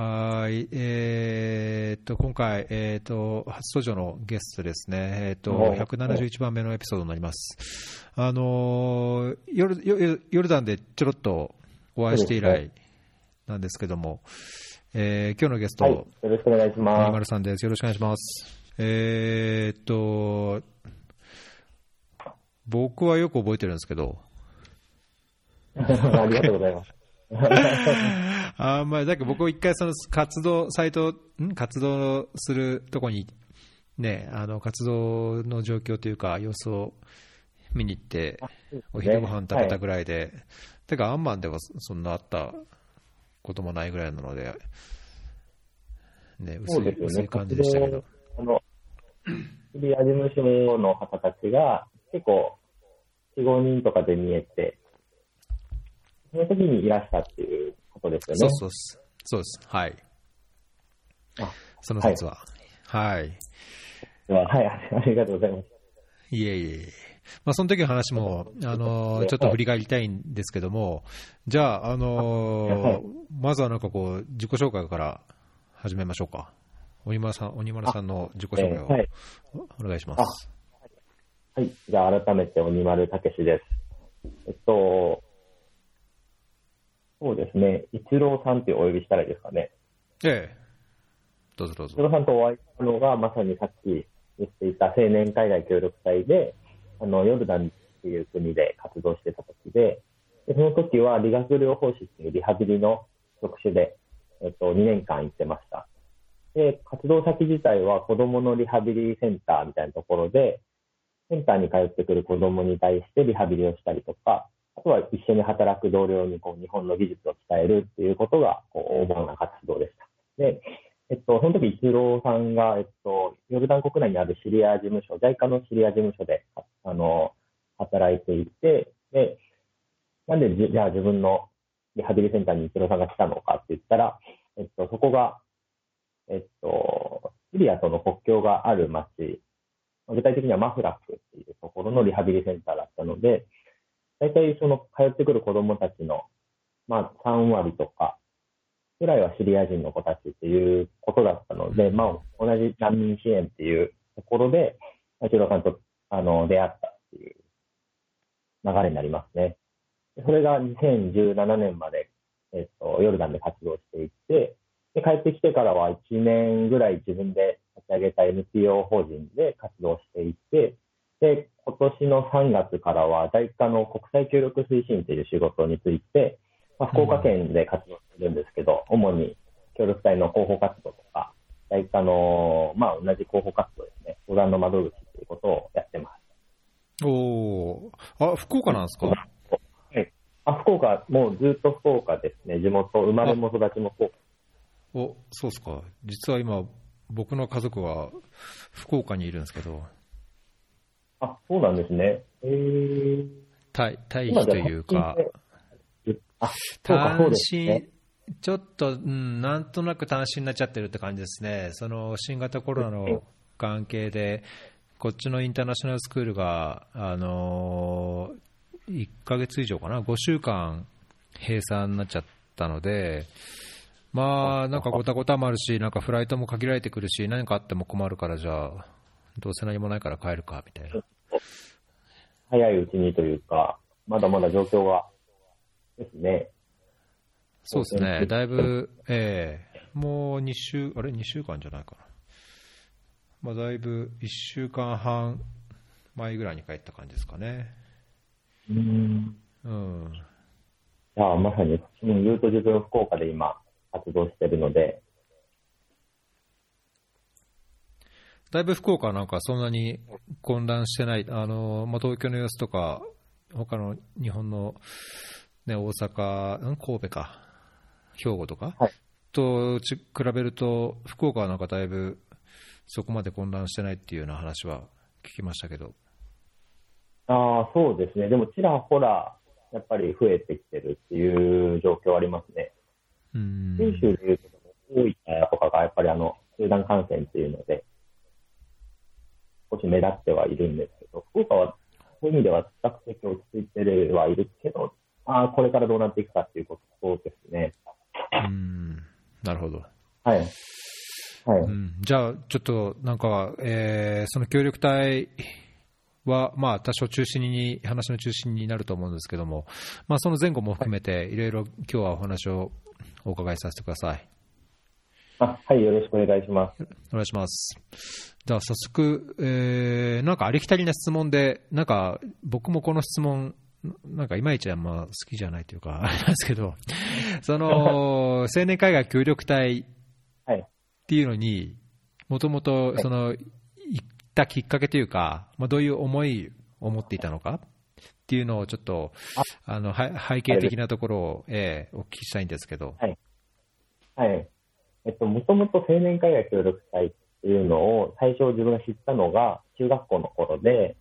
はい、えーっと、今回、えーっと、初登場のゲストですね、えーっと、はい171番目のエピソードになります。あのーヨル、ヨヨルダンでちょろっとお会いして以来なんですけども、えー今日のゲスト、はい。よろしくお願いしまマルさんです。よろしくお願いします。えーっと、僕はよく覚えてるんですけど、す。ありがとうございます。あんまり、だけど僕一回その活動、サイト、ん？活動するとこに、ね、あの、活動の状況というか、様子を見に行って、お昼ご飯食べたぐらいで、てか、アンマンではそんなあったこともないぐらいなので、ね、薄い、ね。薄い感じでしたけど。あの、シリア事務所の方たちが結構、4、5人とかで見えて、その時にいらしたっていうことですよね。そうそうです。そうです。はい。あその説は。はい。でははい、ありがとうございます。いえいえ。まあ、その時の話も、あの、ちょっと振り返りたいんですけども、じゃあ、あの、まずはなんかこう、自己紹介から始めましょうか。鬼丸さん、鬼丸さんの自己紹介を。お願いします。はい。じゃあ改めて鬼丸武史です。えっと、そうですね。一郎さんってお呼びしたらいいですかね。ええ。どうぞどうぞ。一郎さんとお会いしたのが、まさにさっき言っていた青年海外協力隊で、あの、ヨルダンっていう国で活動してた時で、でその時は理学療法士っていうリハビリの職種で、えっと、2年間行ってました。で、活動先自体は子供のリハビリセンターみたいなところで、センターに通ってくる子供に対してリハビリをしたりとか、ああとは一緒に働く同僚にこう日本の技術を伝えるっていうことがこう主な活動でした。で、えっと、その時一郎さんが、えっと、ヨルダン国内にあるシリア事務所、JICA のシリア事務所で、あの、働いていて、で、なんでじじゃあ自分のリハビリセンターに一郎さんが来たのかって言ったら、えっと、そこが、えっと、シリアとの国境がある町、具体的にはマフラックっていうところのリハビリセンターだったので、大体その通ってくる子供たちの、まあ3割とかぐらいはシリア人の子たちっていうことだったので、まあ同じ難民支援っていうところで、一郎さんとあの出会ったっていう流れになりますね。それが2017年まで、えっと、ヨルダンで活動していて、で帰ってきてからは1年ぐらい自分で立ち上げた NPO 法人で活動していて、で、今年の3月からは JICA の国際協力推進という仕事について、まあ、福岡県で活動してるんですけど、主に協力隊の広報活動とか、JICA の、まあ、同じ広報活動ですね、相談の窓口ということをやってます。おーあ、福岡なんですか？はい。あ、福岡、もうずっと福岡ですね。地元、生まれも育ちも福岡。お、そうですか。実は今、僕の家族は福岡にいるんですけど、あ、そうなんですね。えー。待待機というか、あ、そうか、そう単です身ね。、ちょっと、うん、なんとなく単身になっちゃってるって感じですね、その新型コロナの関係で、こっちのインターナショナルスクールが、あのー、1ヶ月以上かな、5週間閉鎖になっちゃったので、まあ、なんかごたごたもあるし、なんかフライトも限られてくるし、何かあっても困るから、じゃあ、どうせ何もないから帰るかみたいな。早いうちにというか、まだまだ状況がですね。そうですね、だいぶ、ええもう2週、あれ、2週間じゃないかな。まあ、だいぶ1週間半前ぐらいに帰った感じですかね。うん。うん。じゃあ、まさに、うん言うと自分福岡で今、活動してるので、だいぶ福岡はなんかそんなに混乱してない、あのまあ、東京の様子とか、他の日本の、ね、大阪、ん？神戸か、兵庫とか、はいとち比べると、福岡はなんかだいぶそこまで混乱してないっていうような話は聞きましたけど。ああ、そうですね。でも、ちらほら、やっぱり増えてきてるっていう状況ありますね。うん九州でいうと、大分とかがやっぱりあの、集団感染っていうので、少し目立ってはいるんですけど、福岡はそういう意味では比較的落ち着いてはいるけど、ああ、これからどうなっていくかっていうことですね。うんなるほど。はい。はい。うん、じゃあ、ちょっとなんか、えーその協力隊は、まあ、多少中心に、話の中心になると思うんですけども、まあ、その前後も含めて、いろいろ今日はお話をお伺いさせてください。あ、はい、よろしくお願いします。お願いします。じゃあ、早速、えーなんかありきたりな質問で、なんか僕もこの質問、なんかいまいちあんま好きじゃないというか、あれなんですけど、その、青年海外協力隊はい。っていうのに、もともと、その、行ったきっかけというか、まあ、どういう思いを持っていたのかっていうのをちょっと、あの、は背景的なところを、ええお聞きしたいんですけど。はい。えっと、もともと青年海外協力隊っていうのを最初自分が知ったのが中学校の頃で、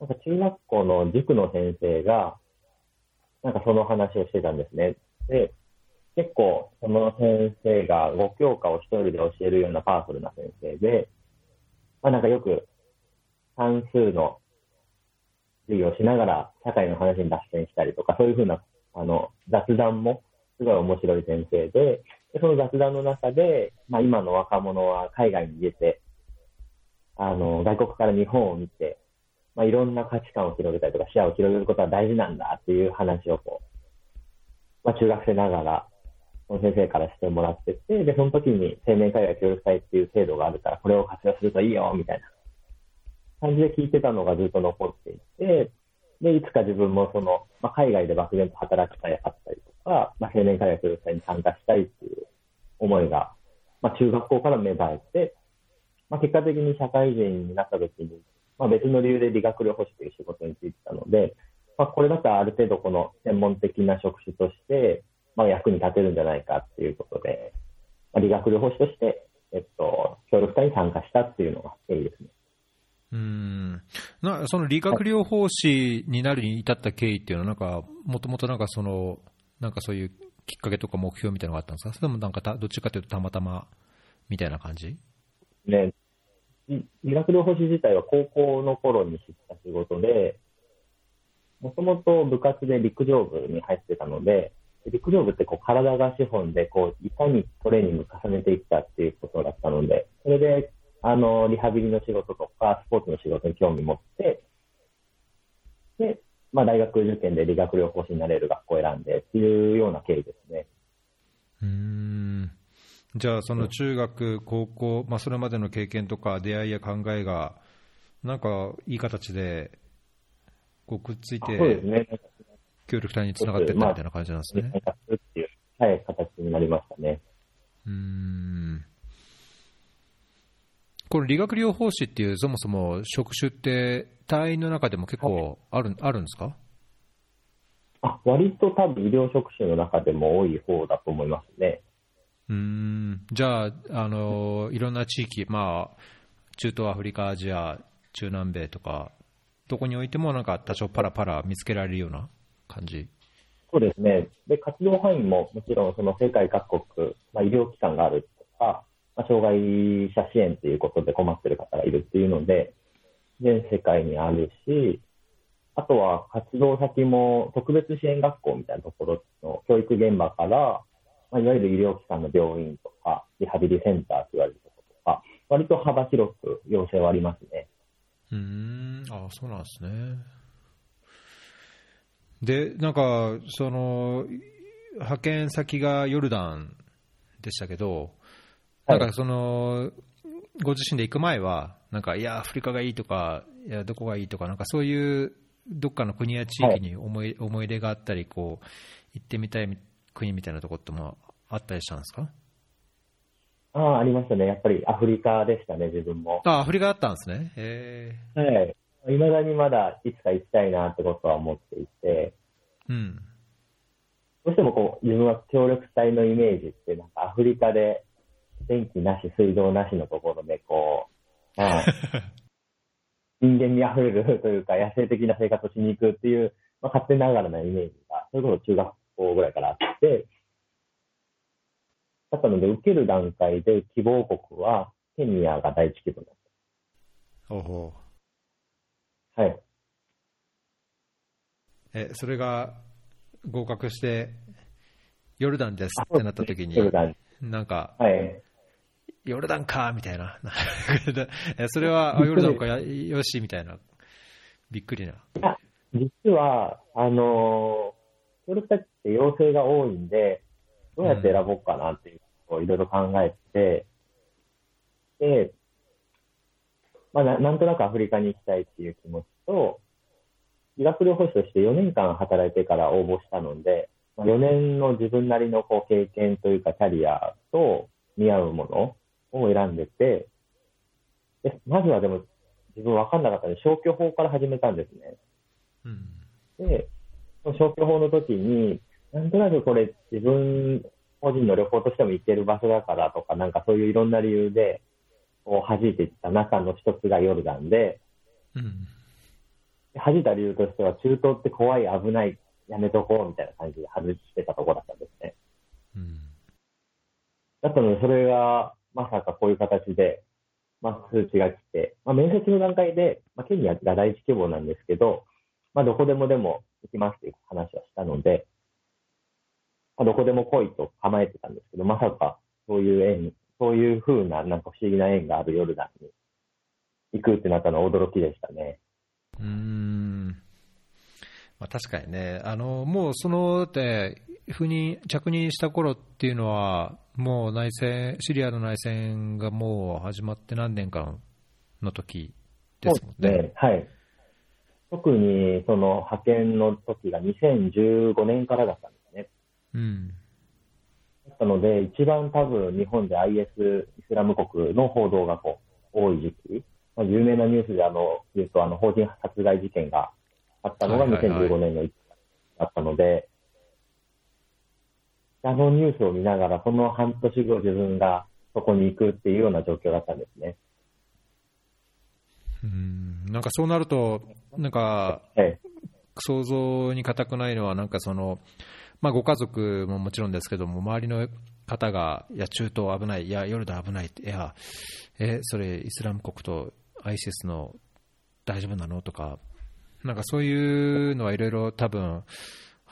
なんか中学校の塾の先生が、なんかその話をしてたんですね。で、結構その先生が5教科を一人で教えるようなパワフルな先生で、まあなんかよく算数の授業をしながら社会の話に脱線したりとか、そういうふうなあの雑談もすごい面白い先生で、その雑談の中で、まあ、今の若者は海外に出て、あの、外国から日本を見て、まあ、いろんな価値観を広げたりとか視野を広げることは大事なんだっていう話をこう、まあ、中学生ながら、その先生からしてもらってて、で、その時に青年海外協力隊っていう制度があるから、これを活用するといいよ、みたいな感じで聞いてたのがずっと残っていて、で、いつか自分もその、まあ、海外で漠然と働きたいかったりとか、まあ、青年海外協に参加したいっていう思いが、まあ、中学校から芽生えて、まあ、結果的に社会人になった時に、まあ、別の理由で理学療法士という仕事に就いてたので、まあ、これだったらある程度この専門的な職種として、まあ、役に立てるんじゃないかっていうことで、まあ、理学療法士として、えっと、協力隊に参加したっていうのが経緯ですね。うんなその理学療法士になるに至った経緯っていうのは、なんか、もともとなんかその、なんかそういうきっかけとか目標みたいなのがあったんですか？それもなんかた、どっちかというとたまたまみたいな感じ？ね、理理学療法士自体は高校の頃に知った仕事で、もともと部活で陸上部に入ってたので、陸上部ってこう体が資本でこういかにトレーニング重ねていくかっていうことだったので、それであのリハビリの仕事とかスポーツの仕事に興味持って、で、まあ、大学受験で理学療法士になれる学校を選んでっていうような経緯ですね。うーんじゃあ、その中学、高校、まあ、それまでの経験とか出会いや考えが、なんかいい形でこうくっついて、ね。協力隊につながっていったみたいな感じなんですね。はい、形になりましたね。うーんこれ、理学療法士っていう、そもそも職種って、隊員の中でも結構ある,、あるんですか？あ、割と多分医療職種の中でも多い方だと思いますね。うーんじゃあ、あのいろんな地域、まあ、中東アフリカ、アジア、中南米とか、どこにおいてもなんか多少パラパラ見つけられるような感じ？そうですね。で、活動範囲ももちろんその世界各国、まあ、医療機関があるとか、まあ、障害者支援ということで困っている方がいるっていうので、全世界にあるし、あとは活動先も特別支援学校みたいなところの教育現場から、まあ、いわゆる医療機関の病院とか、リハビリセンターと言われるところとか、割と幅広く要請はありますね。うーん、あそうなんですね。で、なんか、その、派遣先がヨルダンでしたけど、はないんかその、ご自身で行く前は、なんか、いや、アフリカがいいとか、いや、どこがいいとか、なんかそういう、どっかの国や地域に思い,、思い出があったり、こう、行ってみたい国みたいなところってもあったりしたんですか？ああ、ありましたね。やっぱりアフリカでしたね、自分も。あ、アフリカあったんですね。へはい。いまだにまだいつか行きたいなってことは思っていて、ーうん。どうしてもこう、自分は協力隊のイメージって、なんかアフリカで電気なし、水道なしのところでこう、まあ、人間味あふれるというか、野生的な生活をしに行くっていう、まあ、勝手ながらなイメージが、それこそ中学校ぐらいからあって、だったので、受ける段階で希望国は、ケニアが第一希望だっほうほう。た。はい。え、それが合格してヨルダンですってなった時に。なんか、はい。ヨルダンかみたいな。それは、ヨルダンか、よし、みたいな。びっくりな。実は、あのー、協力隊って要請が多いんで、どうやって選ぼうかなっていうことをいろいろ考えて、で、まあな、なんとなくアフリカに行きたいっていう気持ちと、理学療法士として4年間働いてから応募したので、まあ4年の自分なりのこう経験というかキャリアと見合うものを選んでて、でまずはでも自分分かんなかったので消去法から始めたんですね。うん。で、その消去法の時に、なんとなくこれ自分個人の旅行としても行ける場所だからとか、なんかそういういろんな理由で、こう弾いていった中の一つがヨルダンで、うん。弾いた理由としては中東って怖い、危ない、やめとこうみたいな感じで外してたところだったんですね。うん。だったので、それがまさかこういう形で、まあ、数値が来て、まあ、面接の段階で、まあ、ケニアが第一希望なんですけど、まあ、どこでもでも行きますっていう話はしたので、まあ、どこでも来いと構えてたんですけど、まさかそういう縁、そういう風な、なんか不思議な縁があるヨルダンに行くってなったのは驚きでしたね。うーん。まあ、確かにね、あの、もうその、だって、赴任、着任した頃っていうのは、もう内戦、シリアの内戦がもう始まって何年間の時ですもんね。ね。はい。特にその派遣の時が2015年からだったんですね。うん。だったので、一番多分日本で IS イスラム国の報道がこう多い時期、まあ、有名なニュースであの言うとあの法人殺害事件があったのがはいはいはい2015年の1月だったので、あのニュースを見ながら、その半年後自分がそこに行くっていうような状況だったんですね。うん。なんかそうなると、なんか、はい。想像に難くないのは、なんかその、まあ、ご家族ももちろんですけども、周りの方が、いや、中東危ない、いや、ヨルダン危ないって、いや、え、それ、イスラム国と ISIS の大丈夫なの？とか、なんかそういうのはいろいろ多分、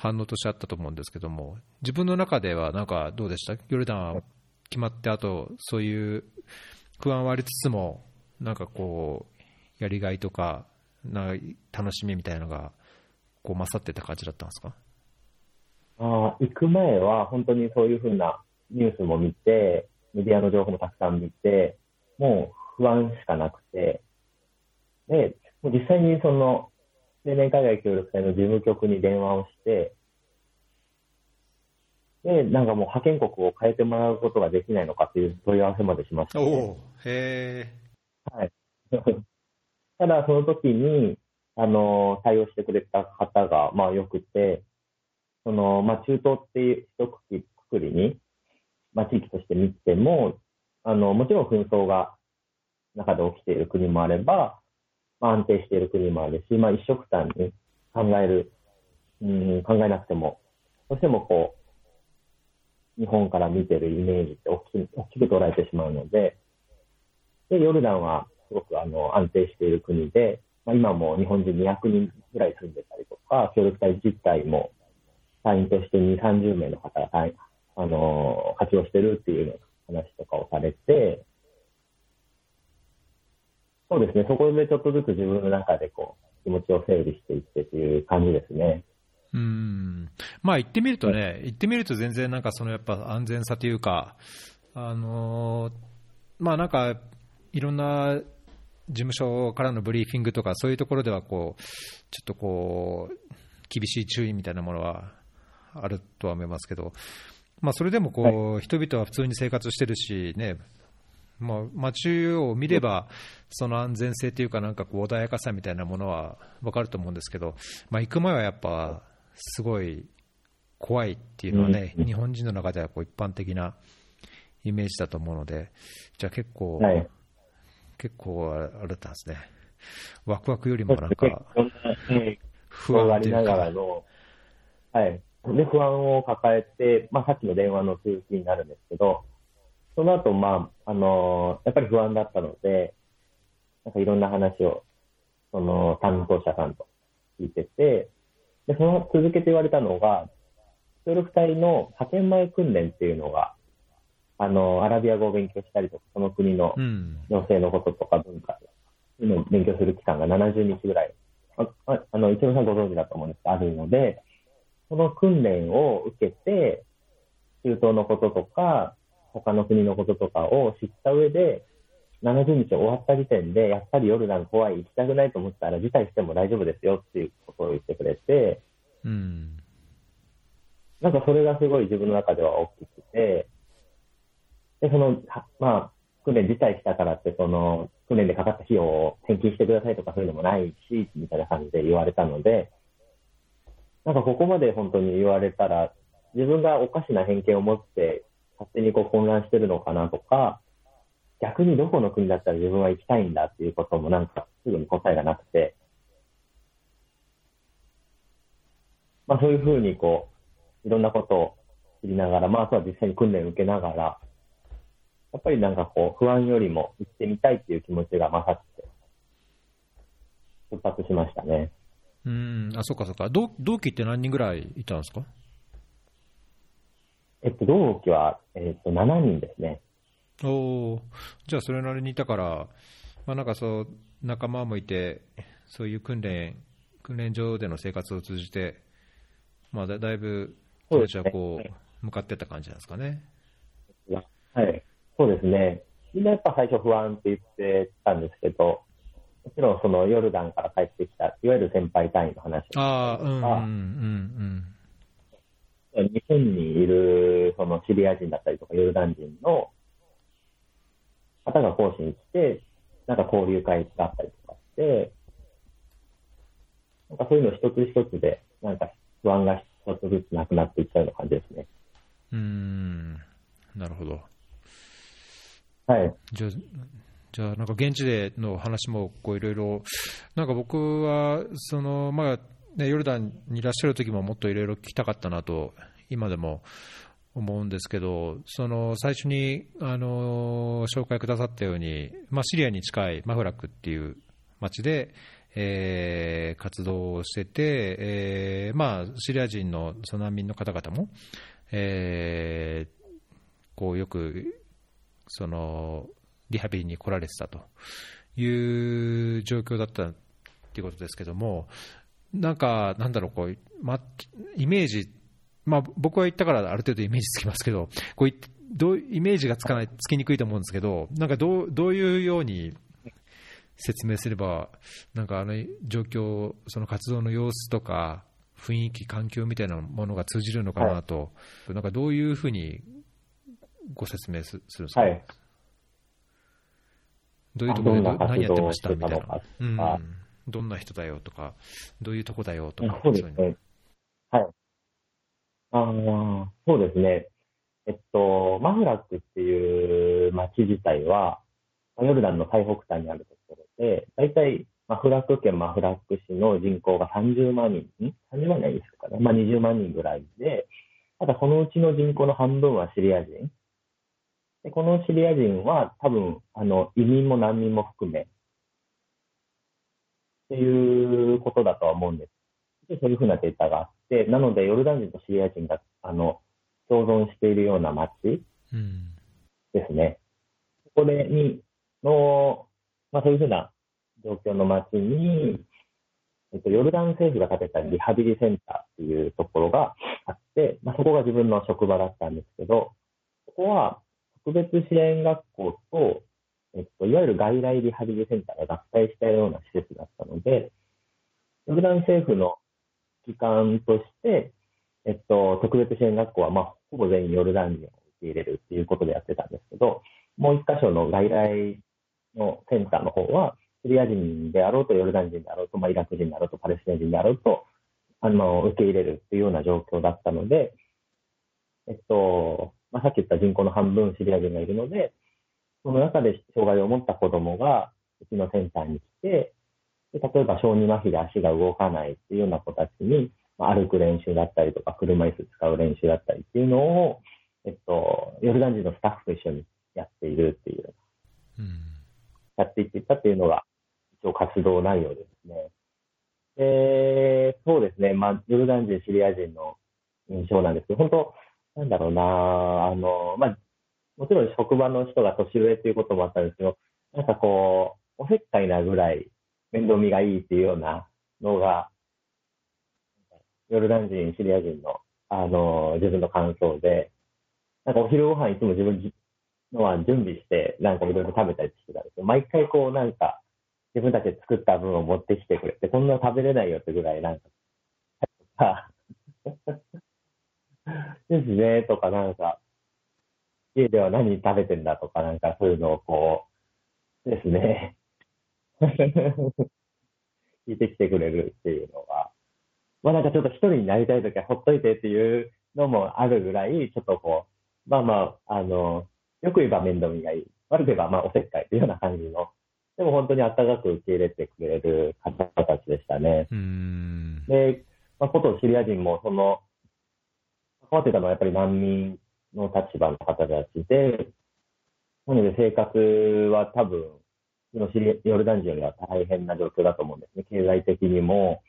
反応としてあったと思うんですけども、自分の中ではなんかどうでした？ヨルダンは決まって、あと、そういう不安はありつつも、なんかこう、やりがいとか、な楽しみみたいなのが、こう勝ってた感じだったんですか？あ行く前は本当にそういうふうなニュースも見て、メディアの情報もたくさん見て、もう不安しかなくて、で、もう実際にその、青年海外協力隊の事務局に電話をして、で、なんかもう派遣国を変えてもらうことができないのかっていう問い合わせまでしました、ね。へはい。ただ、その時に、あの、対応してくれた方が、まあ、良くて、その、まあ、中東っていう一くくくりに、まあ、地域として見ても、あの、もちろん紛争が中で起きている国もあれば、まあ、安定している国もあるし、まあ、一緒くたに考える、うん、考えなくても、どうしてもこう、日本から見てるイメージって大きく大きく捉えてしまうので、で、ヨルダンはすごくあの安定している国で、まあ、今も日本人200人ぐらい住んでたりとか、協力隊自体も隊員として2、30名の方があの活用してるっていうような話とかをされて、そうですね、そこでちょっとずつ自分の中でこう気持ちを整理していってっていう感じですね。うんまあ行ってみるとね、行ってみると全然なんかそのやっぱ安全さというか、あのーまあなんかいろんな事務所からのブリーフィングとかそういうところではこうちょっとこう厳しい注意みたいなものはあるとは思いますけど、まあそれでもこう、人々は普通に生活してるしね。まあ、街を見れば、その安全性というか、なんかこう穏やかさみたいなものは分かると思うんですけど、まあ、行く前はやっぱ、すごい怖いっていうのはね、うん日本人の中ではこう一般的なイメージだと思うので、じゃあ結構、はい。結構あれだったんですね。ワクワクよりもなんか、不不安がありな安というか、がらの、はい。で、不安を抱えて、まあ、さっきの電話の続きになるんですけど、その後、まあ、あのやっぱり不安だったので、なんかいろんな話を、その担当者さんと聞いてて、で、その続けて言われたのが、協力隊の派遣前訓練っていうのが、あの、アラビア語を勉強したりとか、その国のうん。行政のこととか文化、のを勉強する期間が70日ぐらい、あああの、一郎さんご存知だと思うんですが、あるので、その訓練を受けて、中東のこととか、他の国のこととかを知った上で、70日終わった時点で、やっぱりヨルダン怖い、行きたくないと思ったら辞退しても大丈夫ですよっていうことを言ってくれて、うん。なんかそれがすごい自分の中では大きくて、で、その、はまあ、訓練辞退したからって、その、訓練でかかった費用を返金してくださいとかそういうのもないし、みたいな感じで言われたので、なんかここまで本当に言われたら、自分がおかしな偏見を持って、勝手にこう混乱してるのかなとか、逆にどこの国だったら自分は行きたいんだっていうこともなんかすぐに答えがなくて、まあそういうふうにこう、いろんなことを知りながら、まああとは実際に訓練を受けながら、やっぱりなんかこう不安よりも行ってみたいっていう気持ちが勝って、出発しましたね。うん。あ、そっかそっか。同同期って何人ぐらいいたんですか？えっと、同期は、えっと、7人ですね。おお。じゃあ、それなりにいたから、まあ、なんかそう、仲間もいて、そういう訓練、訓練場での生活を通じて、まあ、だだいぶ気持ちはこう、向かってった感じなんですかね。はい。そうですね。みんなやっぱ最初不安って言ってたんですけど、もちろんそのヨルダンから帰ってきた、いわゆる先輩隊員の話ああ、うんうんうん日本にいるそのシリア人だったりとかヨルダン人の方が講師に来て、なんか交流会があったりとかして、なんかそういうの一つ一つで、なんか不安が一つずつなくなっていっちゃうような感じですね。うん。うん。なるほど。はい。じゃあ、じゃあなんか現地での話もこういろいろ、なんか僕は、その、まあ、ね、ヨルダンにいらっしゃる時ももっといろいろ聞きたかったなと、今でも思うんですけど、その最初に、あの紹介くださったように、まあ、シリアに近いマフラクっていう町で、えー活動をしてて、えーまあ、シリア人の難民の方々も、えーこうよくそのリハビリに来られてたという状況だったっていうことですけども、なんか、なんだろう、こう、ま、イメージ、まあ、僕は言ったからある程度イメージつきますけど、こういどうイメージがつかない、つきにくいと思うんですけど、なんかどうどういうように説明すれば、なんかあの状況、その活動の様子とか、雰囲気、環境みたいなものが通じるのかなと、なんかどういうふうにご説明すするんですか、はい。どういうところで何やってましたみたいな。うんあどんな人だよとか、どういうとこだよとか、そうですね。はい。ああ、そうですね。えっと、マフラックっていう町自体は、ヨルダンの最北端にあるところで、大体、マフラック県マフラック市の人口が30万人、ん ?30 万人ですかね。まあ20万人ぐらいで、ただそのうちの人口の半分はシリア人。でこのシリア人は多分、あの、移民も難民も含め、っていうことだとは思うんです。そういうふうなデータがあって、なので、ヨルダン人とシリア人が、あの、共存しているような町うんですね。これに、の、まあそういうふうな状況の町に、えっと、ヨルダン政府が建てたリハビリセンターっていうところがあって、まあそこが自分の職場だったんですけど、そこは特別支援学校と、えっと、いわゆる外来リハビリセンターが合体したような施設だったので、ヨルダン政府の機関として、えっと、特別支援学校は、まあ、ほぼ全員ヨルダン人を受け入れるっていうことでやってたんですけど、もう一箇所の外来のセンターの方は、シリア人であろうと、ヨルダン人であろうと、まあ、イラク人であろうと、パレスチナ人であろうと、あの、受け入れるっていうような状況だったので、えっと、まあ、さっき言った人口の半分シリア人がいるので、その中で障害を持った子供がうちのセンターに来て、で例えば小児麻痺で足が動かないっていうような子たちに、まあ、歩く練習だったりとか、車椅子使う練習だったりっていうのを、えっと、ヨルダン人のスタッフと一緒にやっているっていう、うんやっていってたっていうのが、一応活動内容ですね。で、そうですね、まあ、ヨルダン人、シリア人の印象なんですけど、本当、なんだろうな、あの、まあ、もちろん職場の人が年上っていうこともあったんですけど、なんかこう、おせっかいなぐらい面倒見がいいっていうようなのが、ヨルダン人、シリア人の、あの、自分の感想で、なんかお昼ご飯いつも自分のは準備して、なんかいろいろ食べたりしてたんですけど、毎回こうなんか、自分たちで作った分を持ってきてくれて、こんな食べれないよってぐらい、なんか、ですね、とかなんか、家では何食べてんだとか、なんかそういうのをこう、ですね、聞いてきてくれるっていうのは、まあなんかちょっと一人になりたいときはほっといてっていうのもあるぐらい、ちょっとこう、まあまあ、あの、よく言えば面倒見がいい、悪く言えばまあおせっかいっていうような感じの、でも本当に温かく受け入れてくれる方たちでしたね。で、まあ、ことシリア人もその、関わってたのはやっぱり難民の立場の方たちで、なので生活は多分、ヨルダン人よりは大変な状況だと思うんですね。経済的にも、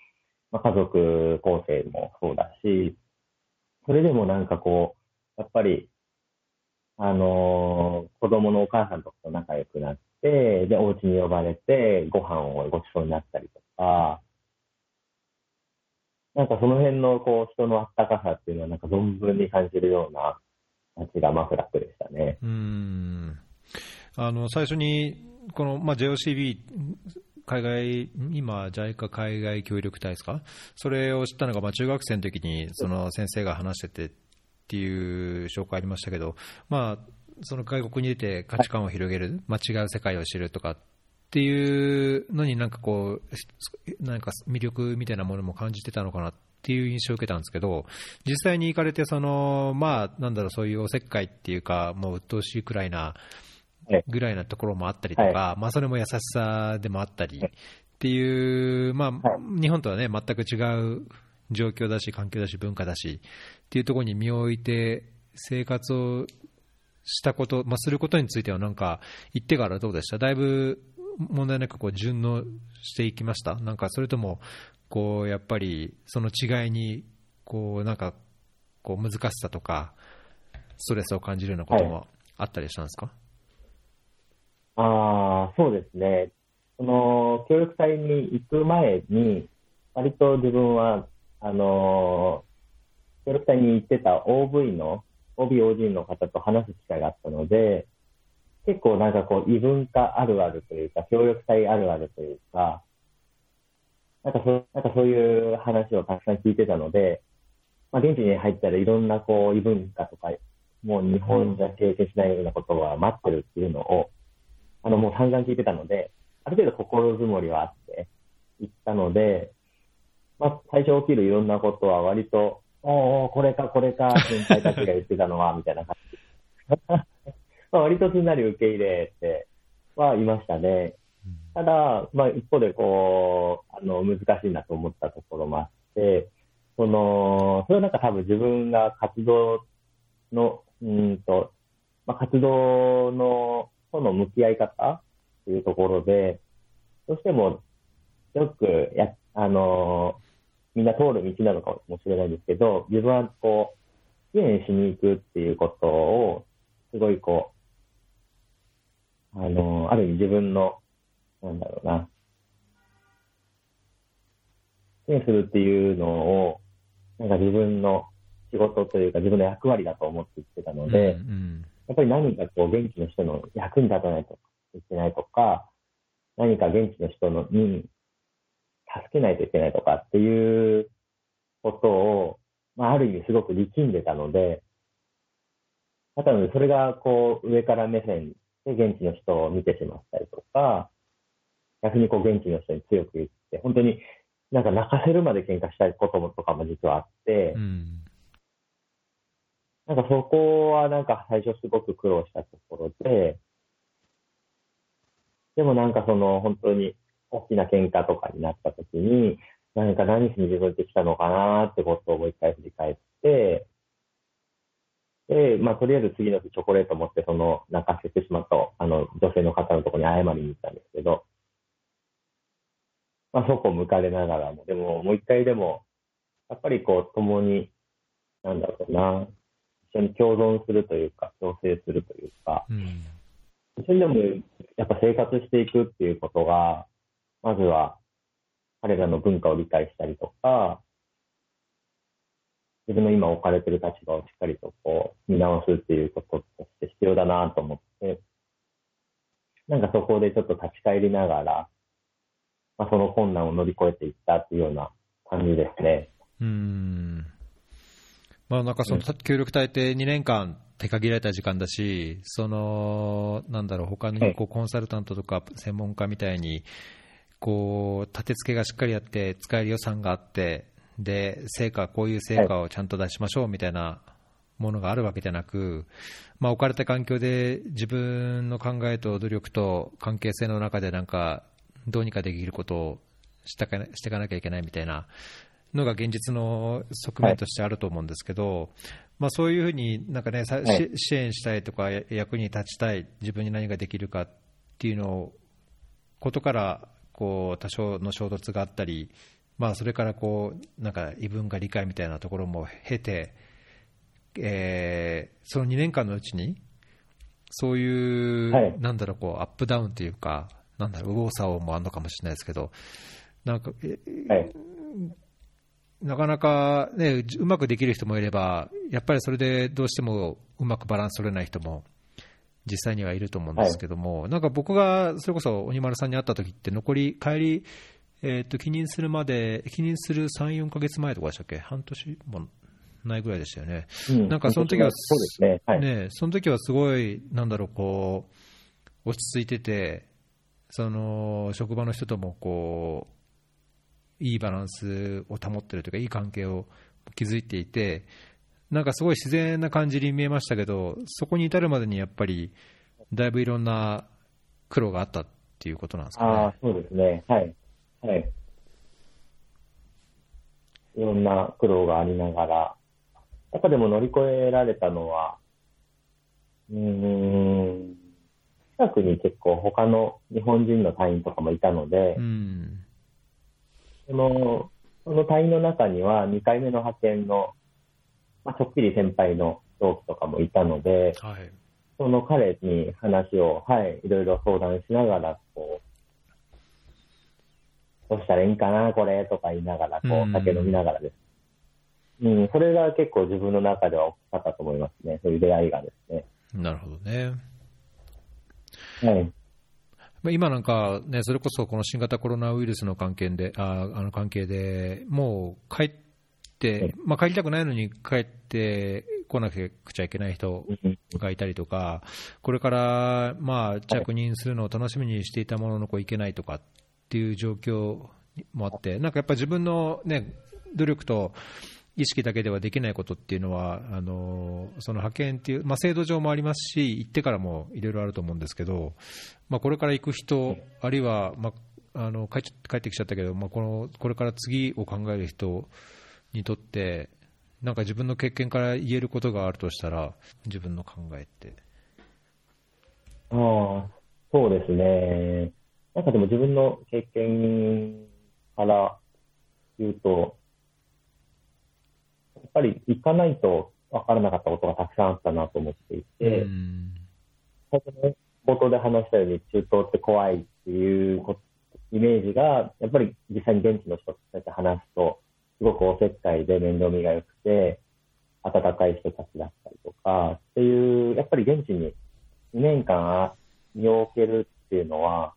まあ、家族構成もそうだし、それでもなんかこう、やっぱり、あのー、子供のお母さんとかと仲良くなって、で、お家に呼ばれて、ご飯をごちそうになったりとか、なんかその辺のこう人のあったかさっていうのはなんか存分に感じるような街がマフラックでしたね。うんあの最初にこの、まあ、JOCB 海外、今、JICA 海外協力隊ですか、それを知ったのが、まあ、中学生の時にその先生が話しててっていう紹介ありましたけど、まあ、その外国に出て価値観を広げる、間違う世界を知るとかっていうのになんかこう、なんか魅力みたいなものも感じてたのかなっていう印象を受けたんですけど、実際に行かれて、その、まあ、なんだろう、そういうおせっかいっていうか、もう鬱陶しいくらいな、ぐらいなところもあったりとか、まあ、それも優しさでもあったりっていう、まあ、日本とはね、全く違う状況だし、環境だし、文化だしっていうところに身を置いて、生活をしたこと、まあ、することについては、なんか、行ってからどうでした？だいぶ問題なくこう順応していきました？なんかそれともこうやっぱりその違いにこうなんかこう難しさとかストレスを感じるようなこともあったりしたんですか、はい、ああそうですね。その協力隊に行く前に割と自分はあの協力隊に行ってた OV の OBOG の方と話す機会があったので結構なんかこう異文化あるあるというか、協力隊あるあるというか、なんかそなんかそういう話をたくさん聞いてたので、まあ、現地に入ったらいろんなこう異文化とか、もう日本じゃ経験しないようなことが待ってるっていうのを、あのもう散々聞いてたので、ある程度心づもりはあって行ったので、まあ、最初起きるいろんなことは割と、おお、これかこれか、先輩たちが言ってたのは、みたいな感じ。まあ、割とすんなり受け入れてはいましたね。ただ、まあ、一方でこう、あの、難しいなと思ったところもあって、その、それはなんか多分自分が活動の、うんと、まあ、活動の、との向き合い方っていうところで、どうしても、よくや、あの、みんな通る道なのかもしれないんですけど、自分はこう、支援しに行くっていうことを、すごいこう、あの、ある意味自分の、なんだろうな、支援するっていうのを、なんか自分の仕事というか自分の役割だと思って言ってたので、うんうん、やっぱり何かこう現地の人の役に立たないといけないとか、何か現地の人のに助けないといけないとかっていうことを、まあ、ある意味すごく力んでたので、なのでそれがこう上から目線で、現地の人を見てしまったりとか、逆にこう現地の人に強く言って、本当になんか泣かせるまで喧嘩したいこともとかも実はあって、うん、なんかそこはなんか最初すごく苦労したところで、でもなんかその本当に大きな喧嘩とかになった時に、何か何しに自分ってきたのかなってことをもう一回振り返って、で、まあ、とりあえず次の日チョコレート持って、その、泣かせてしまった、あの、女性の方のところに謝りに行ったんですけど、まあ、そこ向かれながらも、でも、もう一回でも、やっぱりこう、共になんだろうな、一緒に共存するというか、共生するというか、うん。一緒にでもやっぱ生活していくっていうことが、まずは彼らの文化を理解したりとか、自分の今置かれてる立場をしっかりとこう見直すっていうこととして必要だなと思って、なんかそこでちょっと立ち返りながら、まあ、その困難を乗り越えていったっていうような感じですね。うん。まあなんかその協力隊って2年間手限られた時間だし、その、なんだろう、他はいにこうコンサルタントとか専門家みたいに、こう、立て付けがしっかりあって、使える予算があって、で、成果、こういう成果をちゃんと出しましょうみたいなものがあるわけじゃなく、まあ置かれた環境で自分の考えと努力と関係性の中でなんか、どうにかできることをしたかしていかなきゃいけないみたいなのが現実の側面としてあると思うんですけど、まあ、そういうふうになんか、ねさはい。し支援したいとか、や役に立ちたい、自分に何ができるかっていうのをことからこう多少の衝突があったり、まあ、それからこうなんか異文化理解みたいなところも経て、えーその2年間のうちに、そういう、はい。なんだろう、こうアップダウンというか、なんだろう、右往左往もあるのかもしれないですけど、なんか、えはい。なかなか、ね、うまくできる人もいれば、やっぱりそれでどうしてもうまくバランス取れない人も実際にはいると思うんですけども、なんか僕がそれこそ鬼丸さんに会った時って、残り、帰り、えー、と帰任するまで、帰任する3、4か月前とかでしたっけ、半年もないぐらいでしたよね。うんなんかその時はそうですね。はい。ね、その時はすごい、なんだろう、こう、落ち着いてて、その職場の人ともこう、いいバランスを保ってるというか、いい関係を築いていて、なんかすごい自然な感じに見えましたけど、そこに至るまでにやっぱり、だいぶいろんな苦労があったっていうことなんですかね。あ、そうですね。はい。はい。いろんな苦労がありながら、やっぱでも乗り越えられたのは、うーん、近くに結構他の日本人の隊員とかもいたのでう、ん。その、その隊員の中には2回目の派遣の、まあ、ちょっぴり先輩の同期とかもいたので、はい。その彼に話を、はい、いろいろ相談しながら、こう、どうしたらいいんかな、これ、とか言いながら、こう酒飲みながらです。うん、それが結構自分の中では大きかったと思いますね。そういう出会いがですね。なるほどね。はい。まあ今なんか、ね、それこそこの新型コロナウイルスの関係で、ああの関係でもう帰って、まあ、帰りたくないのに帰ってこなくちゃいけない人うんがいたりとか、これからまあ着任するのを楽しみにしていたもののこういけないとかっていう状況もあって、なんかやっぱり自分の、ね、努力と意識だけではできないことっていうのは、あのその派遣っていう、まあ、制度上もありますし、行ってからもいろいろあると思うんですけど、まあ、これから行く人、あるいは、まあ、あの帰っ帰ってきちゃったけど、まあ、このこれから次を考える人にとって、なんか自分の経験から言えることがあるとしたら、自分の考えって。ああ、そうですね。なんかでも自分の経験から言うと、ぱり行かないと分からなかったことがたくさんあったなと思っていて、冒頭で話したように中東って怖いっていうイメージが、やっぱり実際に現地の人とそうやって話すと、すごくおせっかいで面倒見が良くて、温かい人たちだったりとか、っていう、やっぱり現地に2年間身を置けるっていうのは、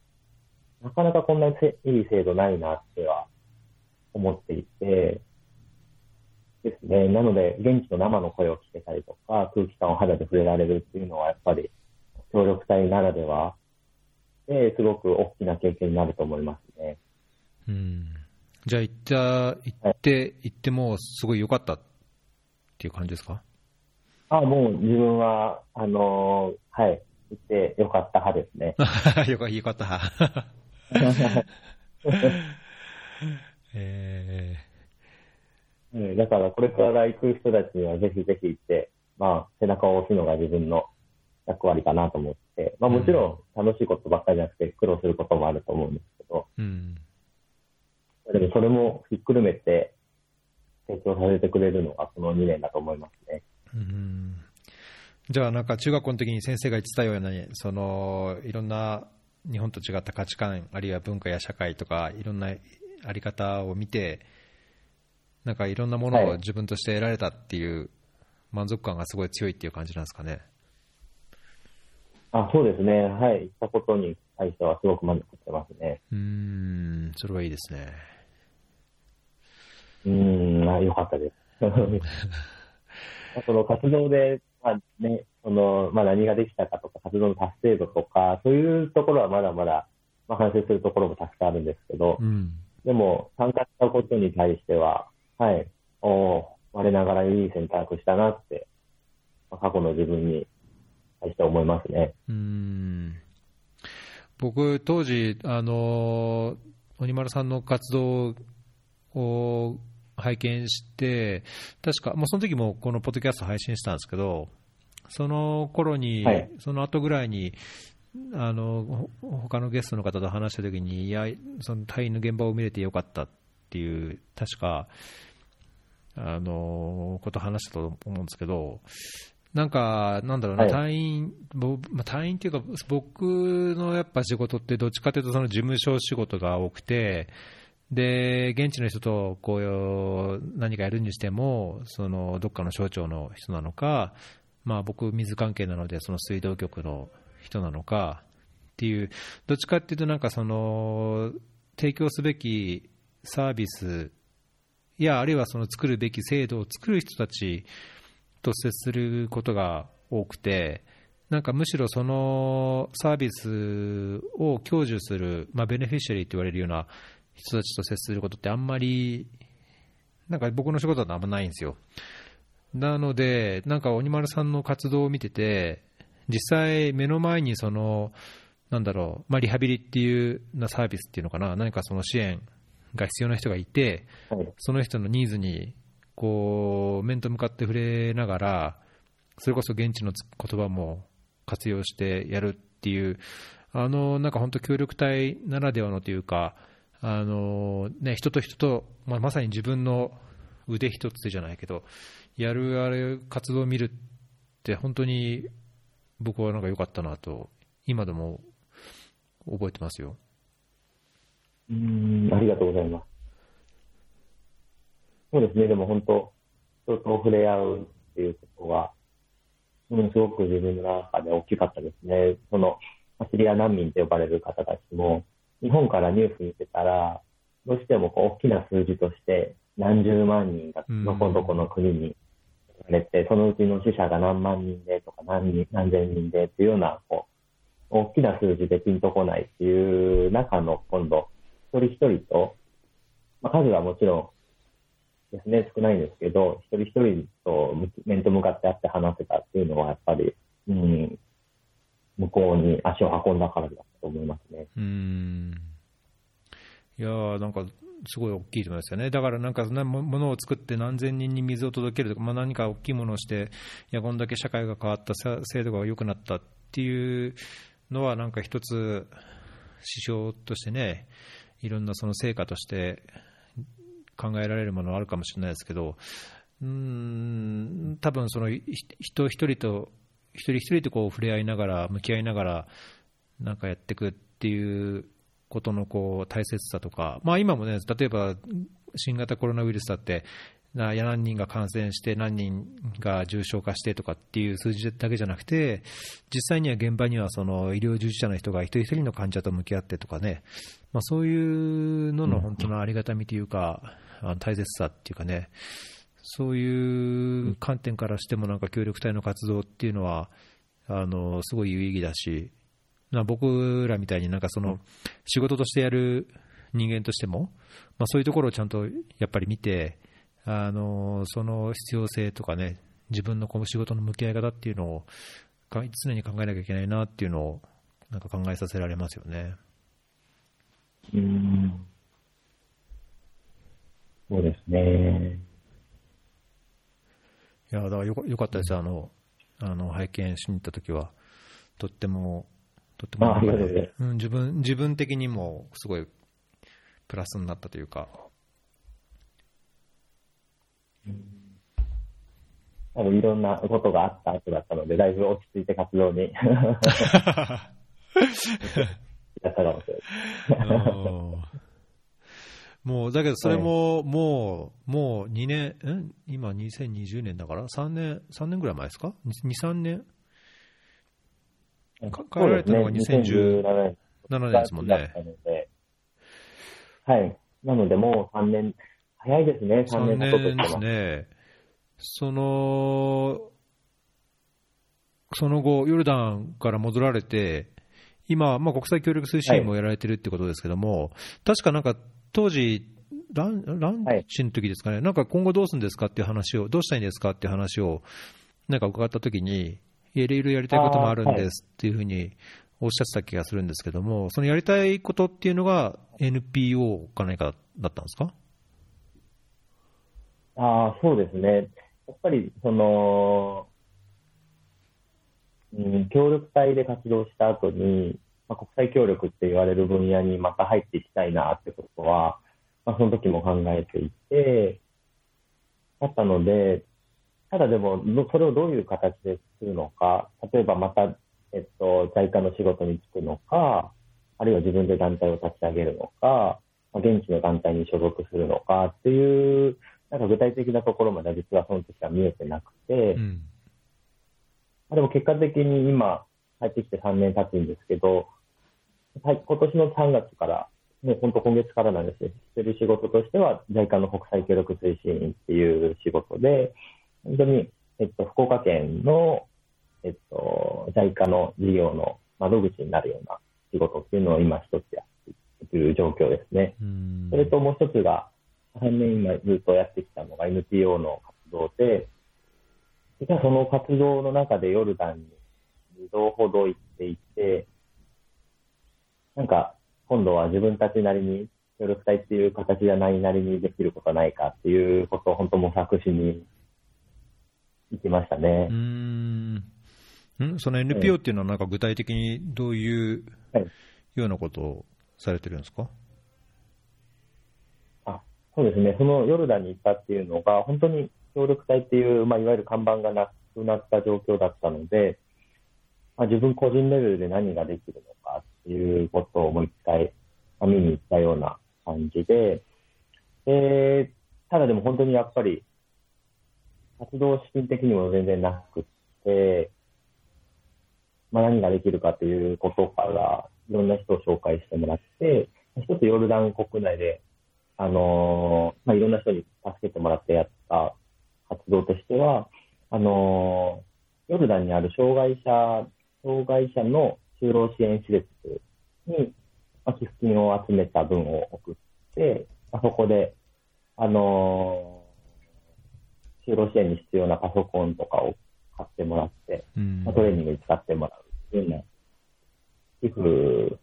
なかなかこんなにいい制度ないなっては思っていて、ですね。なので、現地の生の声を聞けたりとか、空気感を肌で触れられるっていうのは、やっぱり協力隊ならではで、すごく大きな経験になると思いますね。うんじゃあ行った、行って、行ってもすごい良かったっていう感じですか？あもう自分は、あのーはい、行ってよかった派ですね。よかよかった。えうんだから、これから行く人たちにはぜひぜひ行って、まあ、背中を押すのが自分の役割かなと思って、まあ、もちろん楽しいことばっかりじゃなくて苦労することもあると思うんですけど、ーうん。でもそれもひっくるめて、提供させてくれるのがこの2年だと思いますね。うん。じゃあ、なんか中学校の時に先生が言ってたように、そのいろんな日本と違った価値観、あるいは文化や社会とか、いろんなあり方を見て、なんかいろんなものを自分として得られたっていう満足感がすごい強いっていう感じなんですかね。あそうですね、はい、行ったことに対してはすごく満足してますね。うん、それはいいですね。うん、あよかったです。その活動で、まあね、そのまあ、何ができたかとか、活動の達成度とか、そういうところはまだまだ、まあ、反省するところもたくさんあるんですけど、うん、でも、参加したことに対しては、はい、おお、我ながらいい選択したなって、まあ、過去の自分に対して思いますね。うん。僕、当時、あの鬼丸さんの活動を拝見して、確か、もうその時もこのポッドキャスト配信したんですけど、その頃に、はい、その後ぐらいに、あの他のゲストの方と話したときに、いや、その隊員の現場を見れてよかったっていう、確か、あのこと話したと思うんですけど、なんか、なんだろうな、はい、隊員、ま隊員っていうか、僕のやっぱ仕事って、どっちかというと、その事務所仕事が多くて、で、現地の人とこう何かやるにしても、そのどっかの省庁の人なのか、まあ、僕、水関係なので、その水道局の人なのかっていう、どっちかっていうと、なんかその、提供すべきサービスや、あるいはその作るべき制度を作る人たちと接することが多くて、なんかむしろそのサービスを享受する、まあ、ベネフィシャリーと言われるような人たちと接することってあんまり、なんか僕の仕事だとあんまないんですよ。なので、なんか鬼丸さんの活動を見てて、実際目の前にその、なんだろう、まあ、リハビリっていうなサービスっていうのかな、何かその支援が必要な人がいて、その人のニーズにこう面と向かって触れながら、それこそ現地の言葉も活用してやるっていう、あのなんか本当、協力隊ならではのというか、あのね、人と人と、まあ、まさに自分の腕一つじゃないけど、やるあれ活動を見るって、本当に僕はなんか良かったなと、今でも覚えてますよ。うんありがとうございます。そうですね、でも本当、人と触れ合うっていうことは、ものすごく自分の中で大きかったですね。その、シリア難民と呼ばれる方たちも、日本からニュース見てたら、どうしてもこう大きな数字として、何十万人がどこどこの国にれて、そのうちの死者が何万人でとか何人何千人でっていうような、こう、大きな数字でピンとこないっていう中の今度、一人一人と、まあ、数はもちろんですね、少ないんですけど、一人一人と面と向かって会って話せたっていうのは、やっぱり、うん、向こうに足を運んだからだと思いますね。うんいやなんかすごい大きいと思いますよね。だからなんか、ものを作って何千人に水を届けるとか、まあ、何か大きいものをして、いや、こんだけ社会が変わった、制度が良くなったっていうのは、なんか一つ、指標としてね、いろんなその成果として考えられるものはあるかもしれないですけど、うん、多分その人一人と、一人一人とこう触れ合いながら、向き合いながら、なんかやっていくっていうことのこう大切さとか、まあ、今もね、例えば新型コロナウイルスだって、何人が感染して、何人が重症化してとかっていう数字だけじゃなくて、実際には現場にはその医療従事者の人が一人一人の患者と向き合ってとかね、まあ、そういうのの本当のありがたみというか、大切さっていうかね、そういう観点からしても、なんか協力隊の活動っていうのは、あのすごい有意義だし、ま僕らみたいになんかその仕事としてやる人間としても、まあ、そういうところをちゃんとやっぱり見て、あのその必要性とかね、自分のこの仕事の向き合い方っていうのを常に考えなきゃいけないなっていうのをなんか考えさせられますよね。うんそうですね。いや、だからよよかったです、あの、あの拝見しに行ったときは、とってもとっても、うん、自分自分的にもすごいプラスになったというか。多分いろんなことがあった後だったので、だいぶ落ち着いて活動にやったかもしれない。もう、だけどそれも、もう、もう2年、ん？今2020年だから？3年、3年ぐらい前ですか ?2、3年？帰られたのが2017年ですもんね。はい。なので、もう3年、早いですね、3年経ですね。その、その後、ヨルダンから戻られて、今、まあ、国際協力推進もやられてるってことですけども、はい、確かなんか当時、ランランチの時ですかね、はい、なんか今後どうするんですかっていう話を、どうしたいんですかっていう話を、なんか伺ったときに、いろいろやりたいこともあるんですっていうふうにおっしゃってた気がするんですけども、そのやりたいことっていうのが NPO か何かだったんですか？あそうですね。やっぱり、その、うん、協力隊で活動した後に、まあ、国際協力って言われる分野にまた入っていきたいなってことは、まあ、その時も考えていて、あったので、ただでも、それをどういう形でするのか、例えばまた、えっと、JICA の仕事に就くのか、あるいは自分で団体を立ち上げるのか、現地の団体に所属するのかっていう、なんか具体的なところまでは実はその時は見えてなくて、うん、でも結果的に今、入ってきて3年経つんですけど、はい、今年の3月から、ね、本当今月からなんですけど、してる仕事としては、JICA の国際協力推進員っていう仕事で、本当に、えっと、福岡県の、えっと、JICA の事業の窓口になるような仕事っていうのを今一つやっている状況ですね。それともう一つが、3年今ずっとやってきたのが NPO の活動で、実はその活動の中でヨルダンに2度ほど行っていて、なんか今度は自分たちなりに協力隊っていう形じゃないなりにできることはないかっていうことを本当模索しに行きましたね。うん。ん？その NPO っていうのは、なんか具体的にどういうようなことをされてるんですか、あそうですね、そのヨルダンに行ったっていうのが、本当に協力隊っていう、まあ、いわゆる看板がなくなった状況だったので、まあ、自分個人レベルで何ができるのかっていうことをもう一回、まあ、見に行ったような感じで、でただでも本当にやっぱり活動資金的にも全然なくて、まあ、何ができるかということから、いろんな人を紹介してもらって、一つヨルダン国内で、あのー、まあ、いろんな人に助けてもらってやった活動としては、あのー、ヨルダンにある障害者、障害者の就労支援施設に、まあ、寄付金を集めた分を送って、まあ、そこで、あのー就労支援に必要なパソコンとかを買ってもらって、まあ、トレーニングに使ってもらういうね、寄付、